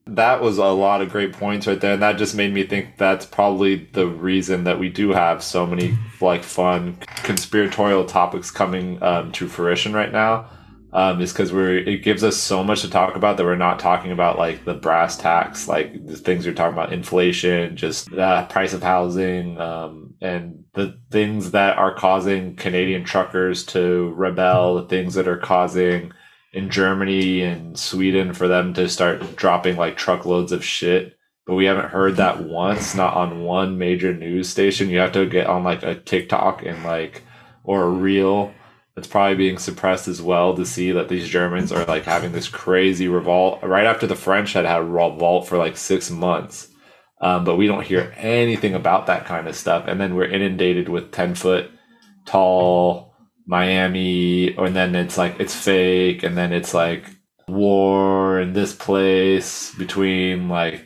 Speaker 4: That was a lot of great points right there, and that just made me think that's probably the reason that we do have so many like fun conspiratorial topics coming um, to fruition right now. Um, is because we're it gives us so much to talk about that we're not talking about like the brass tacks, like the things you're talking about, inflation, just the price of housing, um, and the things that are causing Canadian truckers to rebel, the things that are causing in Germany and Sweden for them to start dropping like truckloads of shit. But we haven't heard that once, not on one major news station. You have to get on like a TikTok and like or a reel that's probably being suppressed as well to see that these Germans are like having this crazy revolt right after the French had had a revolt for like six months. Um, but we don't hear anything about that kind of stuff. And then we're inundated with 10 foot tall Miami, and then it's like it's fake, and then it's like war in this place between like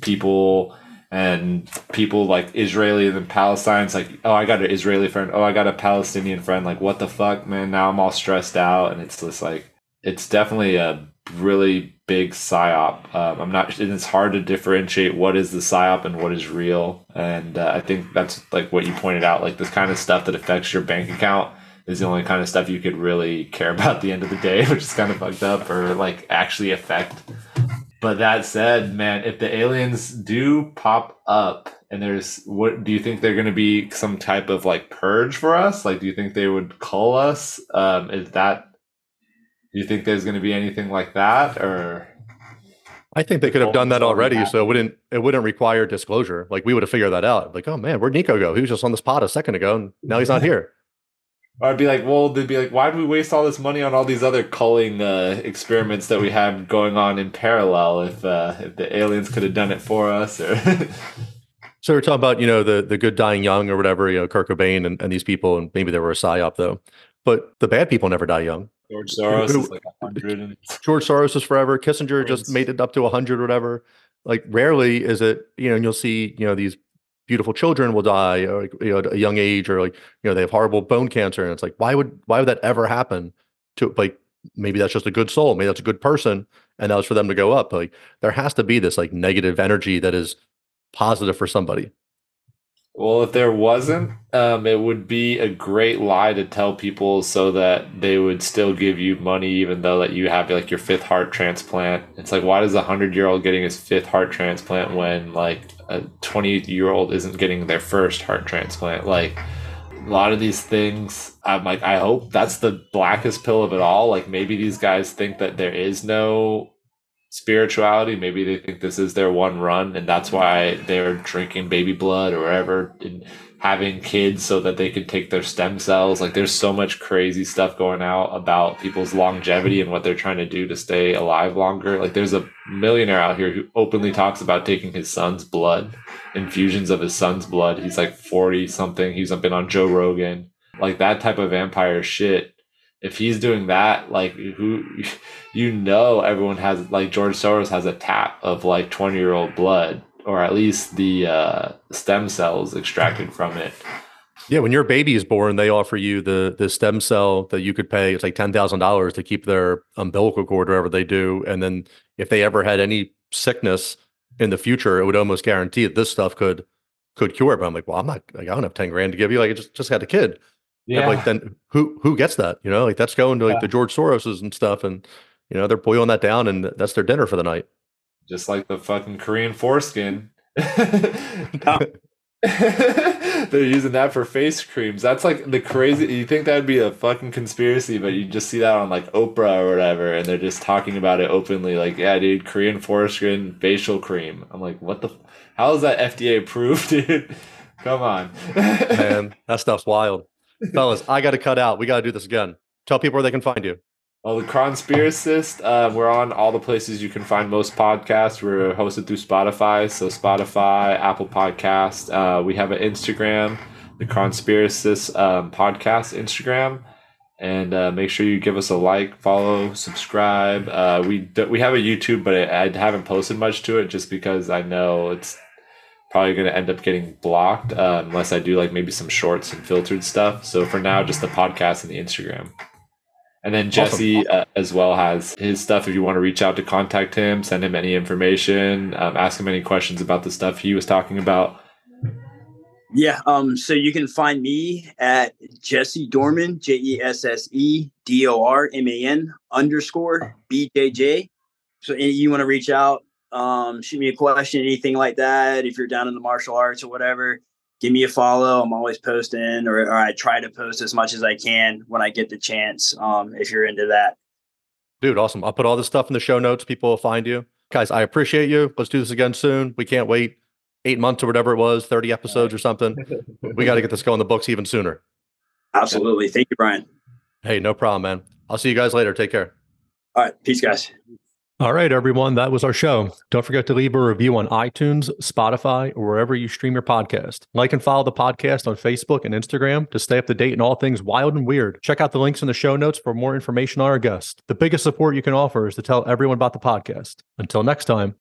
Speaker 4: people and people like Israeli and Palestine. It's like, oh, I got an Israeli friend. Oh, I got a Palestinian friend. Like, what the fuck, man? Now I'm all stressed out, and it's just like, it's definitely a really big psyop. Um, I'm not. and It's hard to differentiate what is the psyop and what is real. And uh, I think that's like what you pointed out. Like this kind of stuff that affects your bank account is the only kind of stuff you could really care about at the end of the day, which is kind of fucked up or like actually affect. But that said, man, if the aliens do pop up and there's what do you think they're going to be some type of like purge for us? Like, do you think they would call us? Um, is that do you think there's going to be anything like that or
Speaker 3: I think they could have done that
Speaker 4: already
Speaker 3: so it wouldn't it wouldn't require disclosure. Like we would have figured that out. Like, oh man, where'd Nico go? He was just on the spot a second ago, and now he's not here.
Speaker 4: Or I'd be like, well, they'd be like, why do we waste all this money on all these other culling uh, experiments that we have going on in parallel? If uh, if the aliens could have done it for us, or
Speaker 3: So we're talking about you know the the good dying young or whatever, you know Kurt Cobain and, and these people, and maybe they were a psyop though. But the bad people never die young.
Speaker 4: George Soros is like a hundred and
Speaker 3: George Soros is forever. Kissinger just made it up to 100 or whatever. Like rarely is it, you know, and you'll see, you know, these beautiful children will die or you know, at a young age or like, you know, they have horrible bone cancer. And it's like, why would, why would that ever happen to like, maybe that's just a good soul. Maybe that's a good person. And that was for them to go up. Like there has to be this like negative energy that is positive for somebody.
Speaker 4: Well, if there wasn't, um, it would be a great lie to tell people so that they would still give you money, even though that you have like your fifth heart transplant. It's like, why does a hundred year old getting his fifth heart transplant when like a twenty year old isn't getting their first heart transplant? Like a lot of these things, I'm like, I hope that's the blackest pill of it all. Like maybe these guys think that there is no spirituality. Maybe they think this is their one run, and that's why they're drinking baby blood or whatever and having kids so that they can take their stem cells. Like, there's so much crazy stuff going out about people's longevity and what they're trying to do to stay alive longer. Like, there's a millionaire out here who openly talks about taking his son's blood, infusions of his son's blood. He's like 40 something. He's been on Joe Rogan. Like, that type of vampire shit if he's doing that, like who, you know, everyone has like George Soros has a tap of like twenty year old blood, or at least the uh, stem cells extracted from it.
Speaker 3: Yeah. When your baby is born, they offer you the, the stem cell that you could pay. It's like $10,000 to keep their umbilical cord, wherever they do. And then if they ever had any sickness in the future, it would almost guarantee that this stuff could, could cure. But I'm like, well, I'm not, like, I don't have 10 grand to give you. Like, I just, just had a kid. Yeah. Like then who who gets that? You know, like that's going to like
Speaker 4: Yeah.
Speaker 3: the George Soroses and stuff, and you know they're boiling that down, and that's their dinner for the night.
Speaker 4: Just like the fucking Korean foreskin. They're using that for face creams. That's like the crazy. You think that'd be a fucking conspiracy, but you just see that on like Oprah or whatever, and they're just talking about it openly. Like, yeah, dude, Korean foreskin facial cream. I'm like, what the? How is that FDA approved, dude? Come on,
Speaker 3: Man, that stuff's wild, fellas. I got to cut out. We got to do this again. Tell people where they can find you.
Speaker 4: Well, the Chronspiracist, uh, we're on all the places you can find most podcasts. We're hosted through Spotify, so Spotify, Apple Podcast. Uh, we have an Instagram, the Chronspiracist um, Podcast Instagram, and uh, make sure you give us a like, follow, subscribe. Uh, we we have a YouTube, but I, I haven't posted much to it just because I know it's probably going to end up getting blocked uh, unless I do like maybe some shorts and filtered stuff. So for now, just the podcast and the Instagram. And then Jesse uh, as well has his stuff. If you want to reach out to contact him, send him any information, um, ask him any questions about the stuff he was talking about.
Speaker 5: Yeah. Um. So you can find me at Jesse Dorman, J E S S E D O R M A N underscore B J J. So any- you want to reach out, um, shoot me a question, anything like that. If you're down in the martial arts or whatever, give me a follow. I'm always posting, or, or I try to post as much as I can when I get the chance. Um, if you're into that.
Speaker 3: Dude, awesome. I'll put all this stuff in the show notes. People will find you. Guys, I appreciate you. Let's do this again soon. We can't wait eight months or whatever it was, 30 episodes or something. We got to get this going the books even sooner.
Speaker 5: Absolutely. Thank you, Brian.
Speaker 3: Hey, no problem, man. I'll see you guys later. Take care.
Speaker 5: All right. Peace, guys.
Speaker 3: All right, everyone. That was our show. Don't forget to leave a review on iTunes, Spotify, or wherever you stream your podcast. Like and follow the podcast on Facebook and Instagram to stay up to date in all things wild and weird. Check out the links in the show notes for more information on our guest. The biggest support you can offer is to tell everyone about the podcast. Until next time.